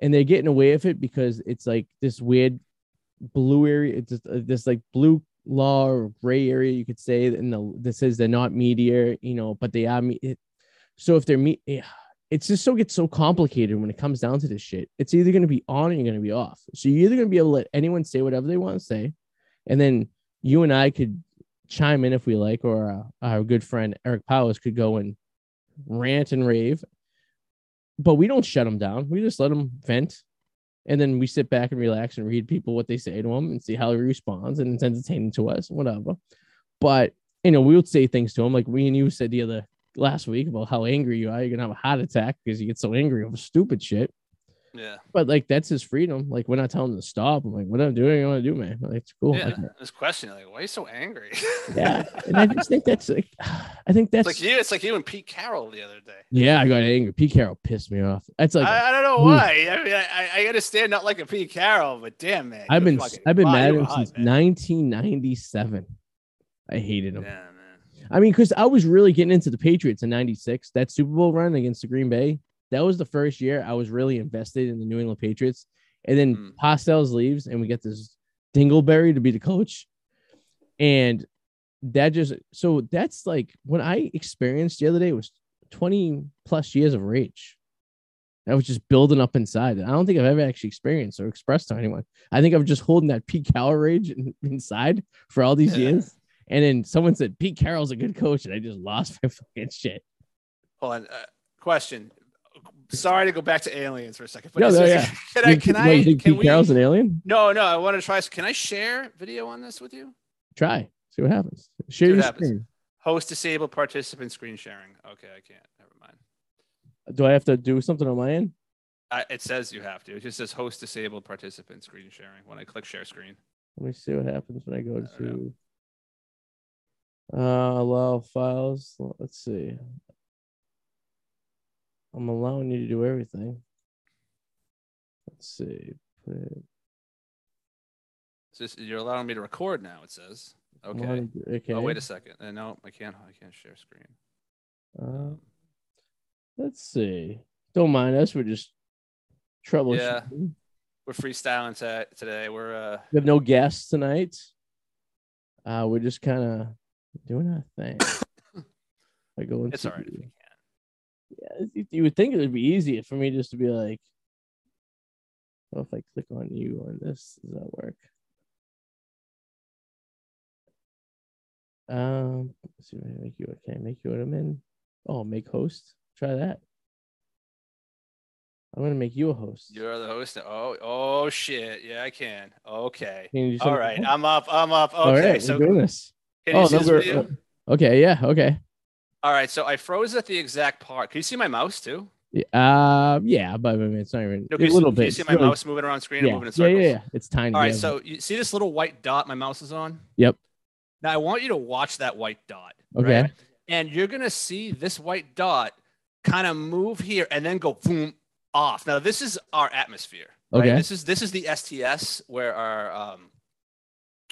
and they're getting away with it because it's like this weird blue area, it's just, uh, this like blue law or gray area, you could say, and the, that says they're not media, you know, but they are. Me- so if they're me, yeah, it's just so gets so complicated when it comes down to this shit. It's either going to be on or you're going to be off. So you're either going to be able to let anyone say whatever they want to say, and then you and I could chime in if we like, or uh, our good friend Erich Powers could go and rant and rave. But we don't shut them down. We just let them vent, and then we sit back and relax and read people what they say to him and see how he responds, and it's entertaining to us, whatever. But you know, we would say things to him like we and you said the other last week about how angry you are. You're gonna have a heart attack because you get so angry over stupid shit. Yeah. But like that's his freedom. Like we're not telling him to stop. I'm like, what I'm doing, I want to do, man. Like, it's cool. Yeah. Like, This question, like, why are you so angry? yeah. And I just think that's like, I think that's it's like you. It's like you and Pete Carroll the other day. yeah. I got angry. Pete Carroll pissed me off. That's like I, I don't know why. I mean, I, I understand not like a Pete Carroll, but damn man, I've been I've been mad at him hot, since man. 1997. I hated him. I mean, because I was really getting into the Patriots in '96. That Super Bowl run against the Green Bay, that was the first year I was really invested in the New England Patriots. And then Mm. Leaves, and we get this Dingleberry to be the coach. And that just so that's like when I experienced the other day was 20 plus years of rage. That was just building up inside. I don't think I've ever actually experienced or expressed to anyone. I think I'm just holding that Pete Carroll rage in, inside for all these Yeah. years. And then someone said Pete Carroll's a good coach, and I just lost my fucking shit. Hold on. Uh, question. Sorry to go back to aliens for a second. But No, no, yeah. Can I? Can what, I? you think Can Pete we? Carroll's an alien? No, no. I want to try. Can I share video on this with you? Try. See what happens. Share what your happens. screen. Host disabled participant screen sharing. Okay, I can't. Never mind. Do I have to do something on my end? I, it says you have to. It just says host disabled participant screen sharing when I click share screen. Let me see what happens when I go I to uh allow files. Let's see. I'm allowing you to do everything. Let's see. Put it- It's you're allowing me to record now. It says. Okay. Okay. Oh wait a second. Uh, no, I can't. I can't share screen. Uh, let's see. Don't mind us. We're just troubleshooting. Yeah. We're freestyling to, today. We're uh. We have no guests tonight. Uh, we're just kind of doing our thing. I go into It's all right if you can. yeah, you- would think it would be easier for me just to be like, oh, if I click on you on this, does that work? Um, let's see if I can make you. Okay, make you an admin? Oh, make host. Try that. I'm gonna make you a host. You're the host. Oh, oh shit. Yeah, I can. Okay. Can All right. I'm up. I'm up. Okay. Right, so doing this. Can you Oh, see this we're- video? uh, Okay, yeah, okay. All right. So I froze at the exact part. Can you see my mouse too? Yeah, uh, yeah, but I mean, it's not even No, a little see, bit. Can you see my really- mouse moving around screen Yeah, and moving in yeah, circles? yeah, yeah. It's tiny. All right. yeah. So you see this little white dot my mouse is on? Yep. Now I want you to watch that white dot. Okay. right? And you're gonna see this white dot kind of move here and then go boom off. Now this is our atmosphere. Right? Okay. This is this is the STS where our um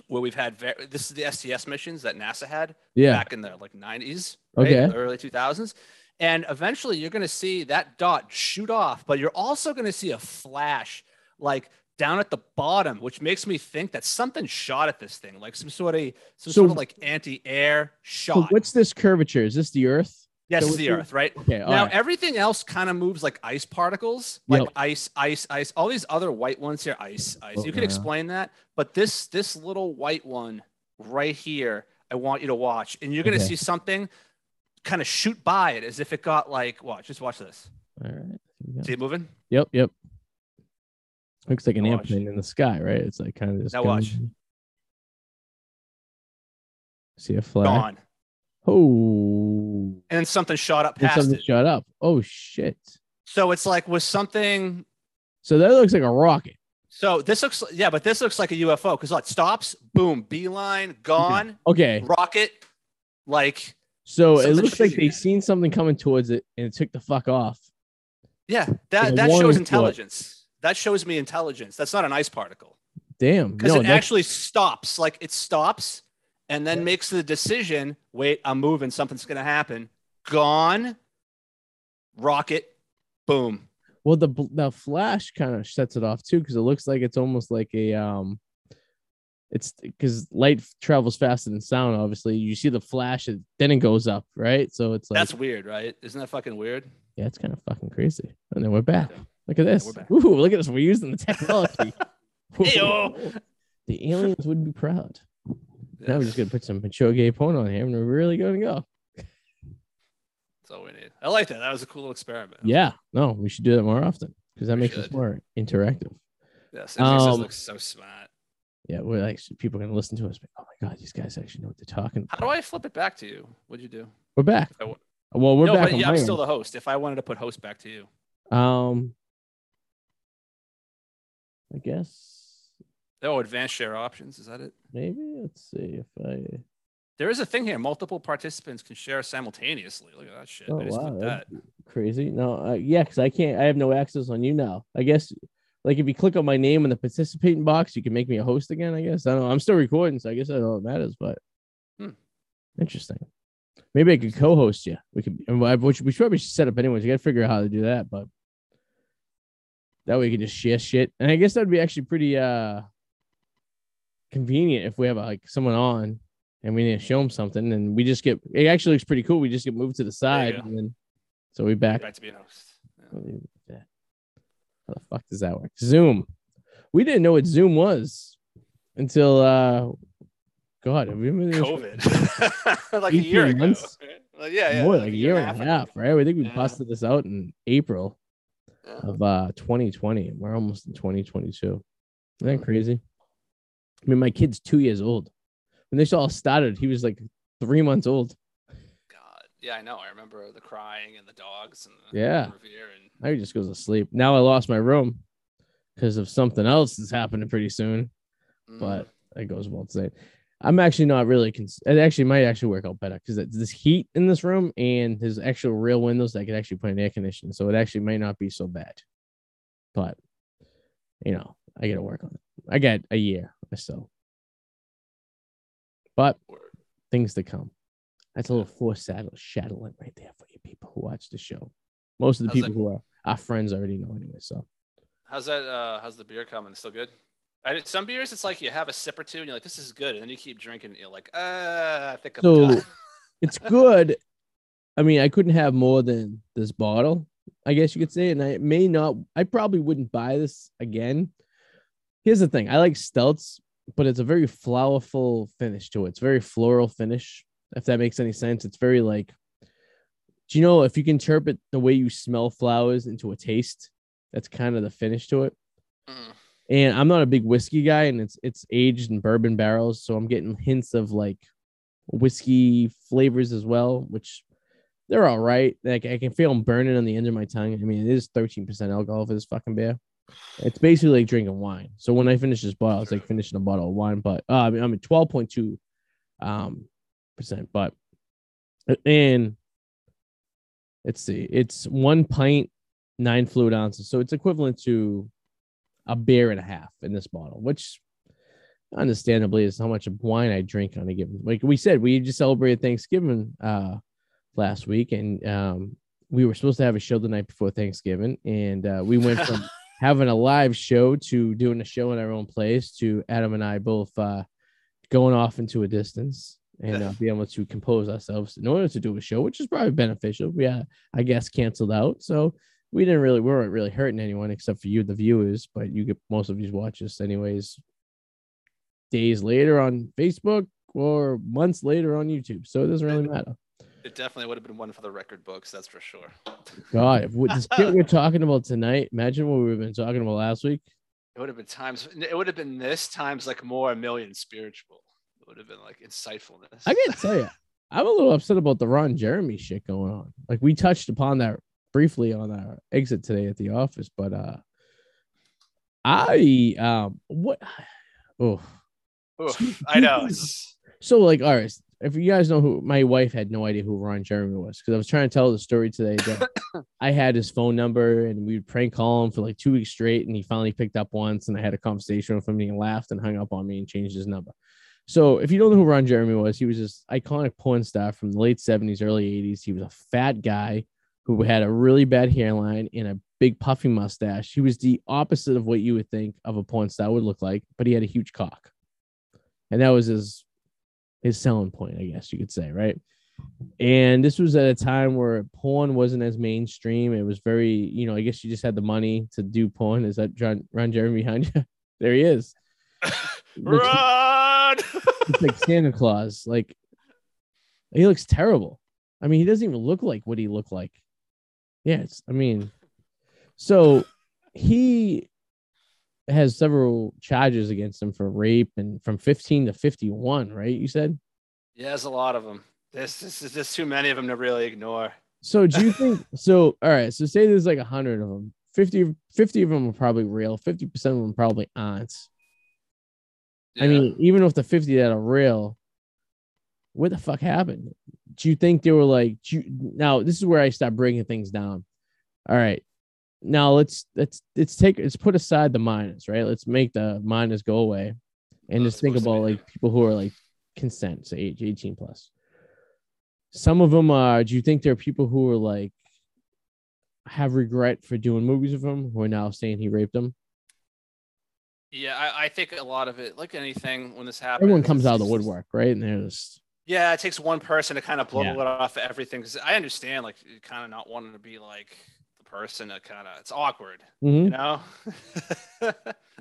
where we've had ver- this is the STS missions that NASA had yeah. back in the like 90s, right? Okay. Early 2000s. And eventually you're going to see that dot shoot off, but you're also going to see a flash like down at the bottom, which makes me think that something shot at this thing, like some sort of some So- sort of like anti-air So shot. what's this curvature? Is this the Earth? Yes, so the Earth, right? Okay. now right. everything else kind of moves like ice particles, like Yep. ice, ice, ice. All these other white ones here, ice, ice. Oh, you can yeah. explain that, but this this little white one right here, I want you to watch, and you're gonna Okay. see something kind of shoot by it as if it got like watch. Just watch this. All right. See it moving? Yep. Yep. Looks like an watch. airplane in the sky, right? It's like kind of just. Now watch. See a flag. Gone, Oh. and then something shot up past something it. shot up. Oh shit. So it's like was something. So that looks like a rocket. So this looks yeah, but this looks like a UFO because it stops, boom, beeline, gone, Okay. rocket, like So it looks like they at it. seen something coming towards it and it took the fuck off. Yeah, that that shows intelligence. That shows me intelligence. That's not an ice particle Damn. because No, it that's- actually stops. Like it stops and then Yeah. makes the decision. Wait, I'm moving. Something's gonna happen. Gone. Rocket. Boom. Well, the the flash kind of sets it off too, because it looks like it's almost like a um, it's because light travels faster than sound. Obviously, you see the flash, and then it goes up, right? So it's like That's weird, right? Isn't that fucking weird? yeah, it's kind of fucking crazy. And then we're back. Yeah. Look at this. we're back. Ooh, look at this. We're using the technology. The aliens would be proud. Now we're just gonna put some gay porn on here, and we're really gonna go. That's all we need. I like that. That was a cool experiment. Yeah, no, we should do that more often because that We makes us more interactive. Yes. It makes us Um, look so smart. Yeah, we're like people are gonna listen to us. But, oh my god, these guys actually know what they're talking. How do I flip it back to you? What'd you do? We're back. Well, we're no, back. but yeah, I'm still the host. If I wanted to put host back to you, Um, I guess oh, advanced share options. Is that it? maybe. Let's see if I. There is a thing here. Multiple participants can share simultaneously. Look at that shit. Oh I just wow, that. crazy. No, uh, yeah, because I can't. I have no access on you now. I guess, like, if you click on my name in the participating box, you can make me a host again. I guess I don't know. I'm still recording, so I guess I don't know what matters. But Hmm. interesting. Maybe I could co-host you. We could, which we should probably set up anyways. You got to figure out how to do that, but that way you can just share shit. And I guess that'd be actually pretty uh convenient if we have like someone on and we need to show them something, and we just get it actually looks pretty cool. We just get moved to the side, and then so we back. Back to being a host. Yeah. How the fuck does that work? Zoom. We didn't know what Zoom was until uh God, have we been COVID. like a 18 year ago. Like, yeah, yeah. more like a year and a half, right? We think we Yeah. busted this out in April Yeah. of uh 2020. We're almost in 2022. Isn't that crazy? I mean, my kid's two years old. When this all started, he was like three months old. God. Yeah, I know. I remember the crying and the dogs and the Yeah. revere and Now he just goes to sleep. Now I lost my room because of something else that's happening pretty soon. mm, But it goes without saying. I'm actually not really. Cons- it actually might actually work out better because this heat in this room and there's actual real windows that could actually put in air conditioning, so it actually might not be so bad. But you know, I got to work on it. I got a year or so, but things to come. That's a little foreshadowing shadowing right there for you people who watch the show. Most of the How's people that- who are our friends already know anyway. So How's that? Uh, how's the beer coming? Still good? I, some beers, it's like you have a sip or two, and you're like, "This is good," and then you keep drinking, and you're like, "Uh, I think I'm So- done." it's good. I mean, I couldn't have more than this bottle, I guess you could say. And I may not, I probably wouldn't buy this again. Here's the thing I like stouts, but it's a very flowerful finish to it. It's very floral finish, if that makes any sense. It's very like, do you know if you can interpret the way you smell flowers into a taste? That's kind of the finish to it. Mm. And I'm not a big whiskey guy, and it's it's aged in bourbon barrels, so I'm getting hints of like whiskey flavors as well, which they're all right. Like I can feel them burning on the end of my tongue. I mean, it is 13% alcohol for this fucking beer. It's basically like drinking wine. So when I finish this bottle, it's like finishing a bottle of wine. But uh, I mean, I'm at 12.2 um percent. But and let's see, it's one pint, nine fluid ounces. So it's equivalent to a beer and a half in this bottle, which understandably is how much wine I drink on a given. Like we said, we just celebrated Thanksgiving uh last week, and um we were supposed to have a show the night before Thanksgiving, and uh, we went from having a live show to doing a show in our own place to Adam and I both uh going off into a distance and uh, be able to compose ourselves in order to do a show, which is probably beneficial. We uh, I guess canceled out, so we didn't really we weren't really hurting anyone except for you, the viewers. But you get most of these watch us anyways. Days later on Facebook or months later on YouTube, so it doesn't really matter. It definitely would have been one for the record books, that's for sure. God, if with the shit we're talking about tonight, imagine what we've been talking about last week. It would have been times. It would have been this times like more a million spiritual. It would have been like insightfulness. I gotta tell you, I'm a little upset about the Ron Jeremy shit going on. Like we touched upon that briefly on our exit today at the office, but uh I um what oh Oof, I know. So like all right if you guys know who my wife had no idea who Ron Jeremy was because I was trying to tell the story today that I had his phone number and we would prank call him for like two weeks straight and he finally picked up once and I had a conversation with him and he laughed and hung up on me and changed his number. So if you don't know who Ron Jeremy was, he was this iconic porn star from the late 70s, early 80s. He was a fat guy who had a really bad hairline and a big puffy mustache. He was the opposite of what you would think of a porn star would look like, but he had a huge cock. And that was his his selling point, I guess you could say, right? And this was at a time where porn wasn't as mainstream. It was very, you know, I guess you just had the money to do porn. Is that John Ron Jeremy behind you? There he is. Run. looks like Santa Claus. Like he looks terrible. I mean, he doesn't even look like what he looked like. Yes, I mean, so he has several charges against him for rape and from 15 to 51, right? You said? yeah, there's a lot of them. There's this is just too many of them to really ignore. So do you think so? All right, so say there's like a hundred of them. 50, 50 of them are probably real, 50% of them probably aren't. I mean, even if the 50 that are real, what the fuck happened? Do you think they were like, you, now this is where I start breaking things down. All right. Now let's let's let's take let's put aside the minors, right? Let's make the minors go away and just think about like people who are like consent, so age 18 plus. Some of them are, do you think there are people who are like have regret for doing movies with him who are now saying he raped them? Yeah, I, I think a lot of it, like anything, when this happens, Everyone comes out of the woodwork, right? And they're just Yeah, it takes one person to kind of blow Yeah. lid off of everything. Because I understand, like, kind of not wanting to be like person that kind of it's awkward, Mhm. you know.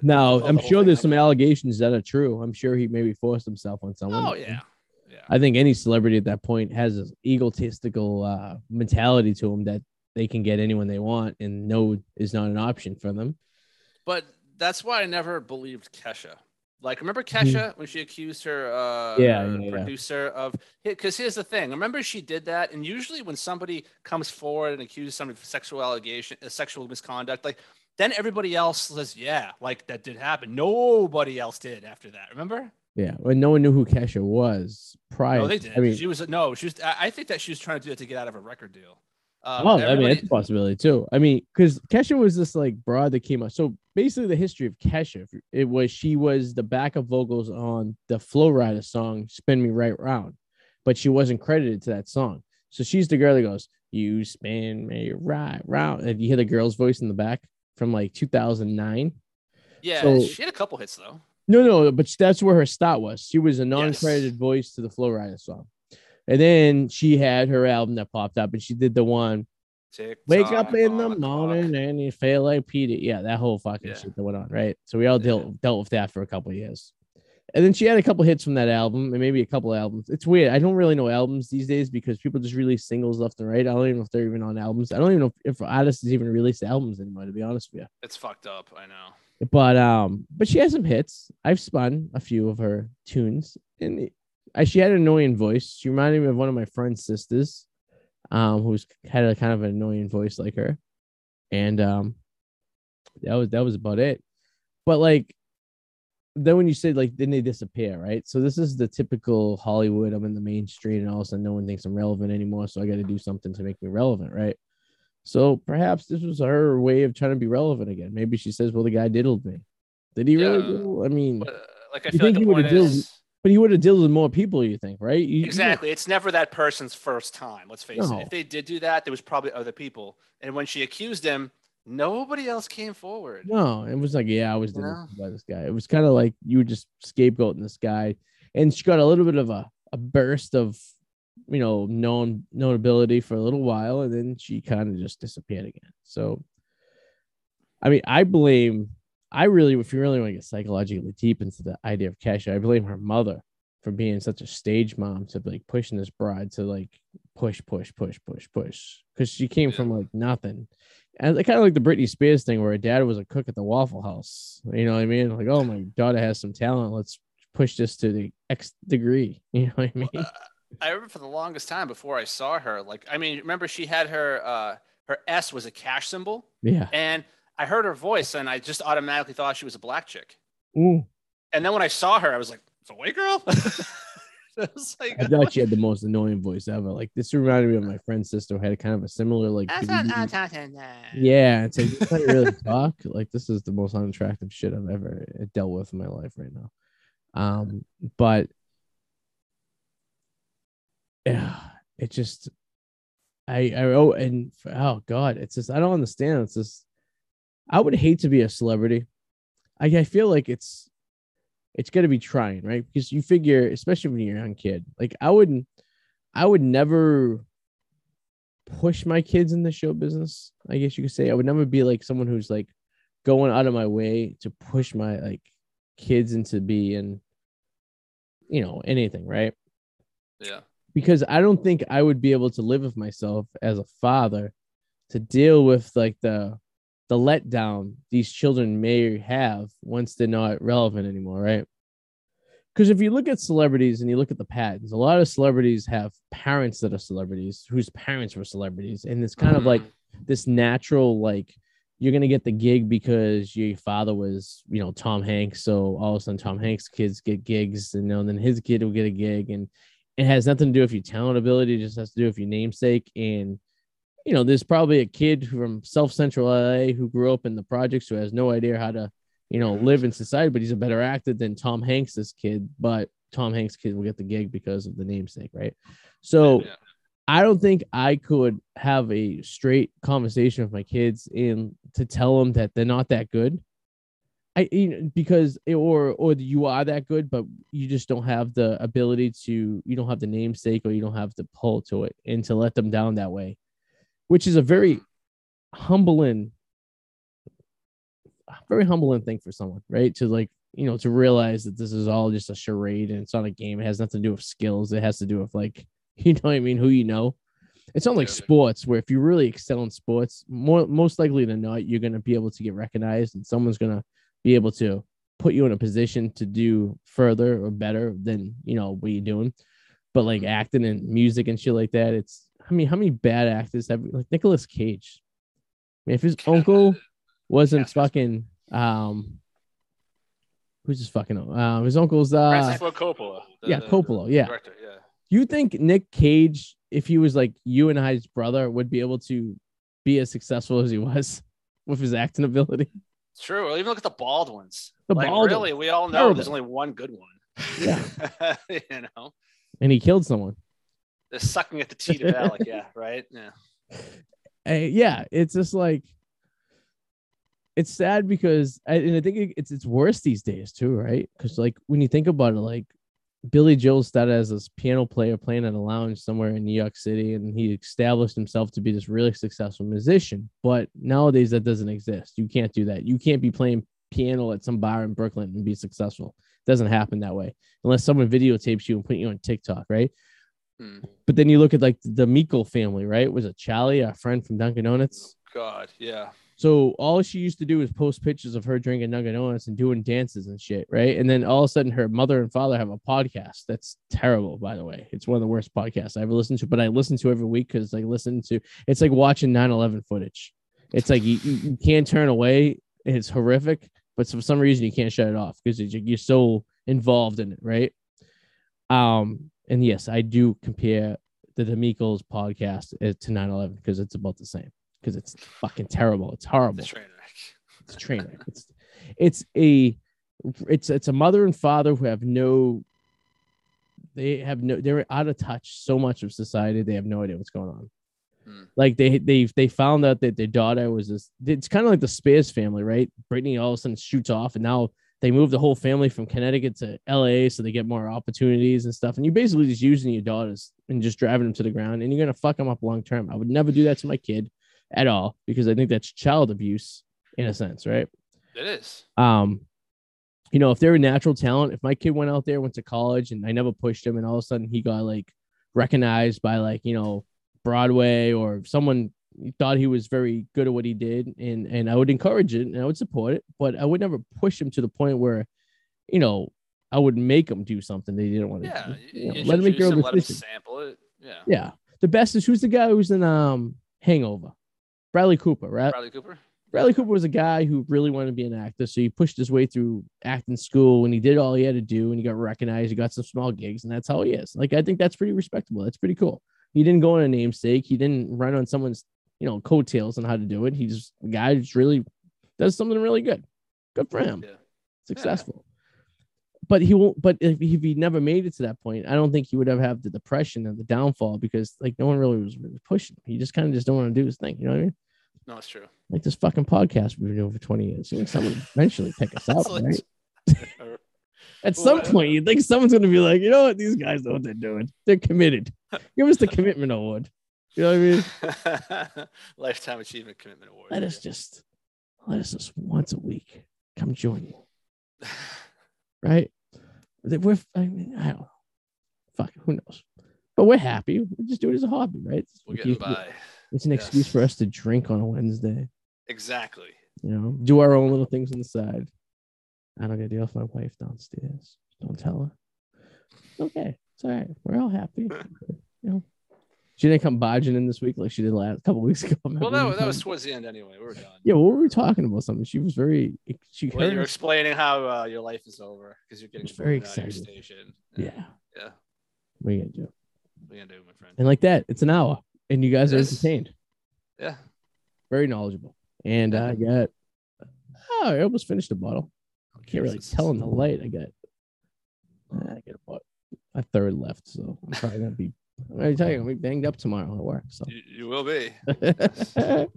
No, Blow I'm sure there's some allegations that are true. I'm sure he maybe forced himself on someone. oh yeah, yeah. I think any celebrity at that point has an egotistical uh, mentality to them that they can get anyone they want, and no is not an option for them. But that's why I never believed Kesha. Like, remember Kesha when she accused her uh. Yeah, her yeah, yeah. producer of? Because here's the thing. Remember she did that, and usually when somebody comes forward and accuses somebody of sexual allegation, uh, sexual misconduct, like then everybody else says, "Yeah, like that did happen." Nobody else did after that. Remember? Yeah, when no one knew who Kesha was prior. No, they did. I mean, she was no. She was. I I think that she was trying to do that to get out of a record deal. Um, oh, I mean, it's a possibility too. I mean, because Kesha was this like broad that came out. So basically, the history of Kesha, it was she was the backup vocals on the Flo Rida song "Spin Me Right Round," but she wasn't credited to that song. So she's the girl that goes, "You spin me right round," and you hear the girl's voice in the back from like 2009. yeah, so- she had a couple hits though. No, no, but that's where her start was. She was a non-credited voice to the Flo Rida song. And then she had her album that popped up and she did the one Wake up in the morning and you feel like Peter. Yeah, that whole fucking Yeah. shit that went on, right? So we all Yeah. dealt dealt with that for a couple of years. And then she had a couple hits from that album and maybe a couple albums. It's weird. I don't really know albums these days because people just release singles left and right. I don't even know if they're even on albums. I don't even know if, if artists even release albums anymore, to be honest with you. It's fucked up. I know. But um, but she has some hits. I've spun a few of her tunes, and she had an annoying voice. She reminded me of one of my friend's sisters, um, who's had a kind of an annoying voice like her, and um, that was that was about it. But like, then when you said like, then they disappear, right? So this is the typical Hollywood. I'm in the mainstream, and all of a sudden, no one thinks I'm relevant anymore. So I got to do something to make me relevant, right? So perhaps this was her way of trying to be relevant again. Maybe she says, "Well, the guy diddled me." Did he really? Diddle? I mean, uh, like I You like think the he would've point is but he would have dealt with more people. You think, right? You- you- exactly. It's never that person's first time. Let's face No. it. If they did do that, there was probably other people. And when she accused him, nobody else came forward. No, it was like, yeah, I was done by this guy. It was kind of like you were just scapegoating this guy, and she got a little bit of a, a burst of, you know, known notability for a little while, and then she kind of just disappeared again. So, I mean, I blame. I really, if you really want to get psychologically deep into the idea of Kesha, I blame her mother for being such a stage mom to like pushing this bride to like push, push, push, push, push, because she came from like nothing. And kind of like the Britney Spears thing where her dad was a cook at the Waffle House. You know what I mean? Like, oh, my daughter has some talent. Let's push this to the X degree. You know what I mean? Uh, I remember for the longest time before I saw her, like I mean, remember she had her uh her S was a cash symbol, Yeah. and I heard her voice, and I just automatically thought she was a black chick. Ooh, And then when I saw her, I was like, "It's a white girl." I like, I thought she had the most annoying voice ever. Like this reminded me of my friend's sister who had a kind of a similar like. Yeah, it's like you can't really talk. Like this is the most unattractive shit I've ever uh, dealt with in my life right now. Um, but yeah, it just I I oh and oh god, it's just I don't understand. It's just I would hate to be a celebrity. I I feel like it's it's gonna be trying, right? Because you figure, especially when you're a young kid, like I wouldn't I would never push my kids in the show business. I guess you could say I would never be like someone who's like going out of my way to push my like kids into being, you know, anything, right? yeah, Because I don't think I would be able to live with myself as a father to deal with like the the letdown these children may have once they're not relevant anymore, right? Because if you look at celebrities and you look at the patterns, a lot of celebrities have parents that are celebrities whose parents were celebrities, and it's kind of like Mhm. this natural like you're gonna get the gig because your father was you know Tom Hanks, so all of a sudden Tom Hanks kids get gigs, and you know, then his kid will get a gig, and it has nothing to do with your talent ability, it just has to do with your namesake. And you know, there's probably a kid from South Central LA who grew up in the projects who has no idea how to you know mm-hmm. live in society, but he's a better actor than Tom Hanks' this kid, but Tom Hanks' kid will get the gig because of the namesake, right? So. Yeah. I don't think I could have a straight conversation with my kids and to tell them that they're not that good I you know, because or or you are that good, but you just don't have the ability to you don't have the namesake or you don't have the pull to it, and to let them down that way, which is a very humbling, very humbling thing for someone, right? To like you know to realize that this is all just a charade and it's not a game. It has nothing to do with skills. It has to do with like you know what I mean, who you know. It's not like Yeah. sports where if you really excel in sports, more most likely than not, you're gonna be able to get recognized and someone's gonna be able to put you in a position to do further or better than you know what you're doing. But like mm-hmm. acting and music and shit like that, it's I mean, how many bad actors have like Nicolas Cage? I mean, if his uncle wasn't Casper's- fucking um who's his fucking uh his uncle's uh Francis Ford Coppola. the- yeah, the Coppola, yeah. Director, yeah. you think Nick Cage, if he was like you and I's brother, would be able to be as successful as he was with his acting ability? It's true. Well, even look at the Baldwins. The like, Baldwin- really, we all know Terrible. there's only one good one. Yeah. you know, And he killed someone. They're sucking at the teat of Alec. Yeah, right. Yeah. Yeah, it's just like it's sad because I, and I think it's it's worse these days too, right? Because like when you think about it, like Billy Joel started as this piano player playing at a lounge somewhere in New York City, and he established himself to be this really successful musician. But nowadays that doesn't exist. You can't do that. You can't be playing piano at some bar in Brooklyn and be successful. It doesn't happen that way unless someone videotapes you and put you on TikTok, right? Hmm. But then you look at like the Meikle family, right? Was it Charlie, a friend from Dunkin' Donuts? God. Yeah. So all she used to do was post pictures of her drinking Dunkin' Donuts and doing dances and shit, right? And then all of a sudden, her mother and father have a podcast. That's terrible, by the way. It's one of the worst podcasts I ever listened to, but I listen to every week because I listen to. It's like watching 9/11 footage. It's like you, you, you can't turn away. It's horrific, but for some reason you can't shut it off because you're so involved in it, right? Um, and yes, I do compare the D'Amelio's podcast uh, to 9/11 because it's about the same. Because it's fucking terrible. It's horrible The train wreck. it's a train wreck. It's it's a it's it's a mother and father who have no they have no they're out of touch so much of society they have no idea what's going on. Hmm. Like they they they found out that their daughter was this it's kind of like the Spears family, right? Britney all of a sudden shoots off and now they move the whole family from Connecticut to LA so they get more opportunities and stuff. And you're basically just using your daughters and just driving them to the ground and you're gonna fuck them up long term. I would never do that to my kid at all because I think that's child abuse in a sense, right? It is. Um, you know, if they're a natural talent, if my kid went out there, went to college, and I never pushed him, and all of a sudden he got like recognized by like you know Broadway or someone thought he was very good at what he did, and and I would encourage it and I would support it, but I would never push him to the point where, you know, I would make him do something they didn't want to Yeah. do. You, You know, you let him make your own let him sample it. Yeah. Yeah, the best is who's the guy who's in um Hangover, Bradley Cooper, right? Bradley Cooper. Bradley Cooper was a guy who really wanted to be an actor, so he pushed his way through acting school and he did all he had to do and he got recognized. He got some small gigs, and that's how he is. Like I think that's pretty respectable. That's pretty cool. He didn't go on a namesake. He didn't run on someone's you know coattails on how to do it. He's a guy who's really does something really good. Good for him. Yeah. Successful. But he won't. But if, if he never made it to that point, I don't think he would ever have had the depression and the downfall because like no one really was really pushing. him. He just kind of just don't want to do his thing. You know what I mean? No, it's true. like this fucking podcast we've been doing for 20 years. You know, someone eventually pick us up, right? At some Well, point, you think someone's gonna be like, you know what, these guys know what they're doing. They're committed. Give us the commitment award. You know what I mean? Lifetime Achievement Commitment Award. Let us just let us just once a week come join you, right? We're I mean, I don't know. Fuck, who knows? But we're happy. We just do it as a hobby, right? We're getting You- by. It's an excuse for us to drink on a Wednesday. Exactly. you know, do our own little things on the side. I don't get to deal with my wife downstairs. Don't tell her. Okay, it's all right. We're all happy. You know, she didn't come barging in this week like she did last couple weeks ago. Well, that, was- that was towards the end anyway. We were done. yeah. What were we talking about? Something. She was very. She Well, you're explaining how uh, your life is over because you're getting very booted out of your excited. station. Yeah. Yeah. What are you gonna do? What are you gonna do, my friend? And like that, it's an hour, and you guys It are is. entertained. Yeah. Very knowledgeable. And I got. Oh, I almost finished a bottle. I can't really tell in the light. I got. I got about a third left, so I'm probably gonna be. I'm gonna tell you, I'm gonna be banged up tomorrow at work. So, You, you will be.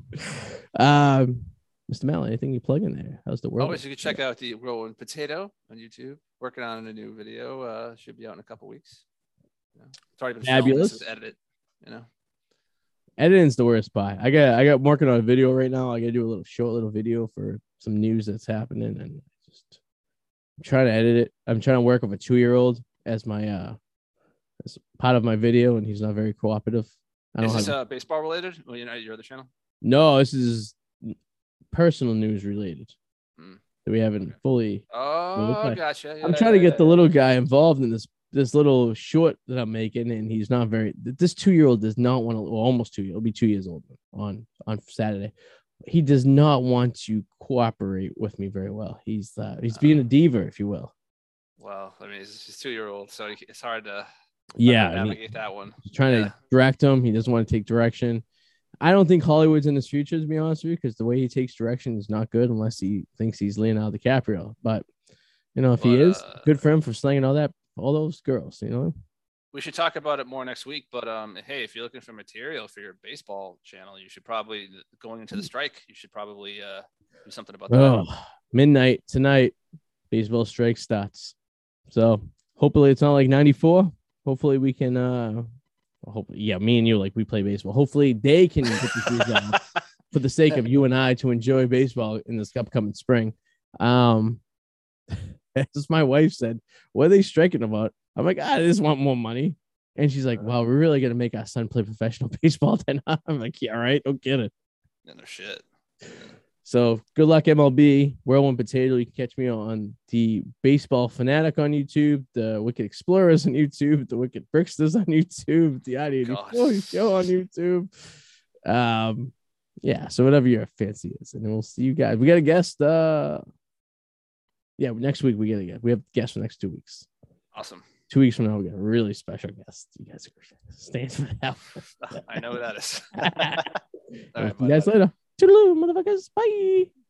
um, Mr. Mel, anything you plug in there? How's the world? Always, you can check out the Whirlwind Potato on YouTube. Working on a new video. Uh, should be out in a couple weeks. You know, it's already been Fabulous. Edited. You know. Editing's the worst part. I got I got working on a video right now. I gotta do a little short little video for some news that's happening and just I'm trying to edit it. I'm trying to work with a two year old as my uh part of my video and he's not very cooperative. I don't Is this have uh, baseball related? Well, you know, your other channel. no, this is personal news related Hmm. that we haven't Okay. fully Oh, gotcha. I'm Yeah, trying to yeah, get the little guy involved in this this little short that I'm making, and he's not very. This two year old does not want to. Well, almost two. He'll be two years old on on Saturday. He does not want to cooperate with me very well. He's uh, he's being a diva, if you will. Well, I mean, he's, he's two year old, so it's hard to Yeah, I mean, that one. trying yeah. to direct him. He doesn't want to take direction. I don't think Hollywood's in his future, to be honest with you, because the way he takes direction is not good unless he thinks he's Leonardo DiCaprio. But you know, if he is, uh, good for him for slinging all that, all those girls. You know, We should talk about it more next week. But um, hey, if you're looking for material for your baseball channel, you should probably going into the strike. You should probably uh, do something about that. Oh, midnight tonight, baseball strike starts. So hopefully it's not like 94. Hopefully we can uh hopefully yeah, me and you like we play baseball. Hopefully they can get the season off for the sake of you and I to enjoy baseball in this upcoming spring. Um as my wife said, what are they striking about? I'm like, I just want more money. And she's like, wow we're really gonna make our son play professional baseball then. I'm like, Yeah, all right, don't get it. Yeah, no shit. So good luck, MLB. Whirlwind Potato. You can catch me on the Baseball Fanatic on YouTube, the Wicked Explorers on YouTube, the Wicked Bricksters on YouTube, the. 84 show on YouTube. Um, yeah, so whatever your fancy is, and then we'll see you guys. We got a guest. Uh, yeah, next week we get a guest. We have guests for the next two weeks. Awesome. Two weeks from now, we got a really special guest. You guys are staying for that. I know who that is. All right, you guys later. Toodaloo, motherfuckers. Bye.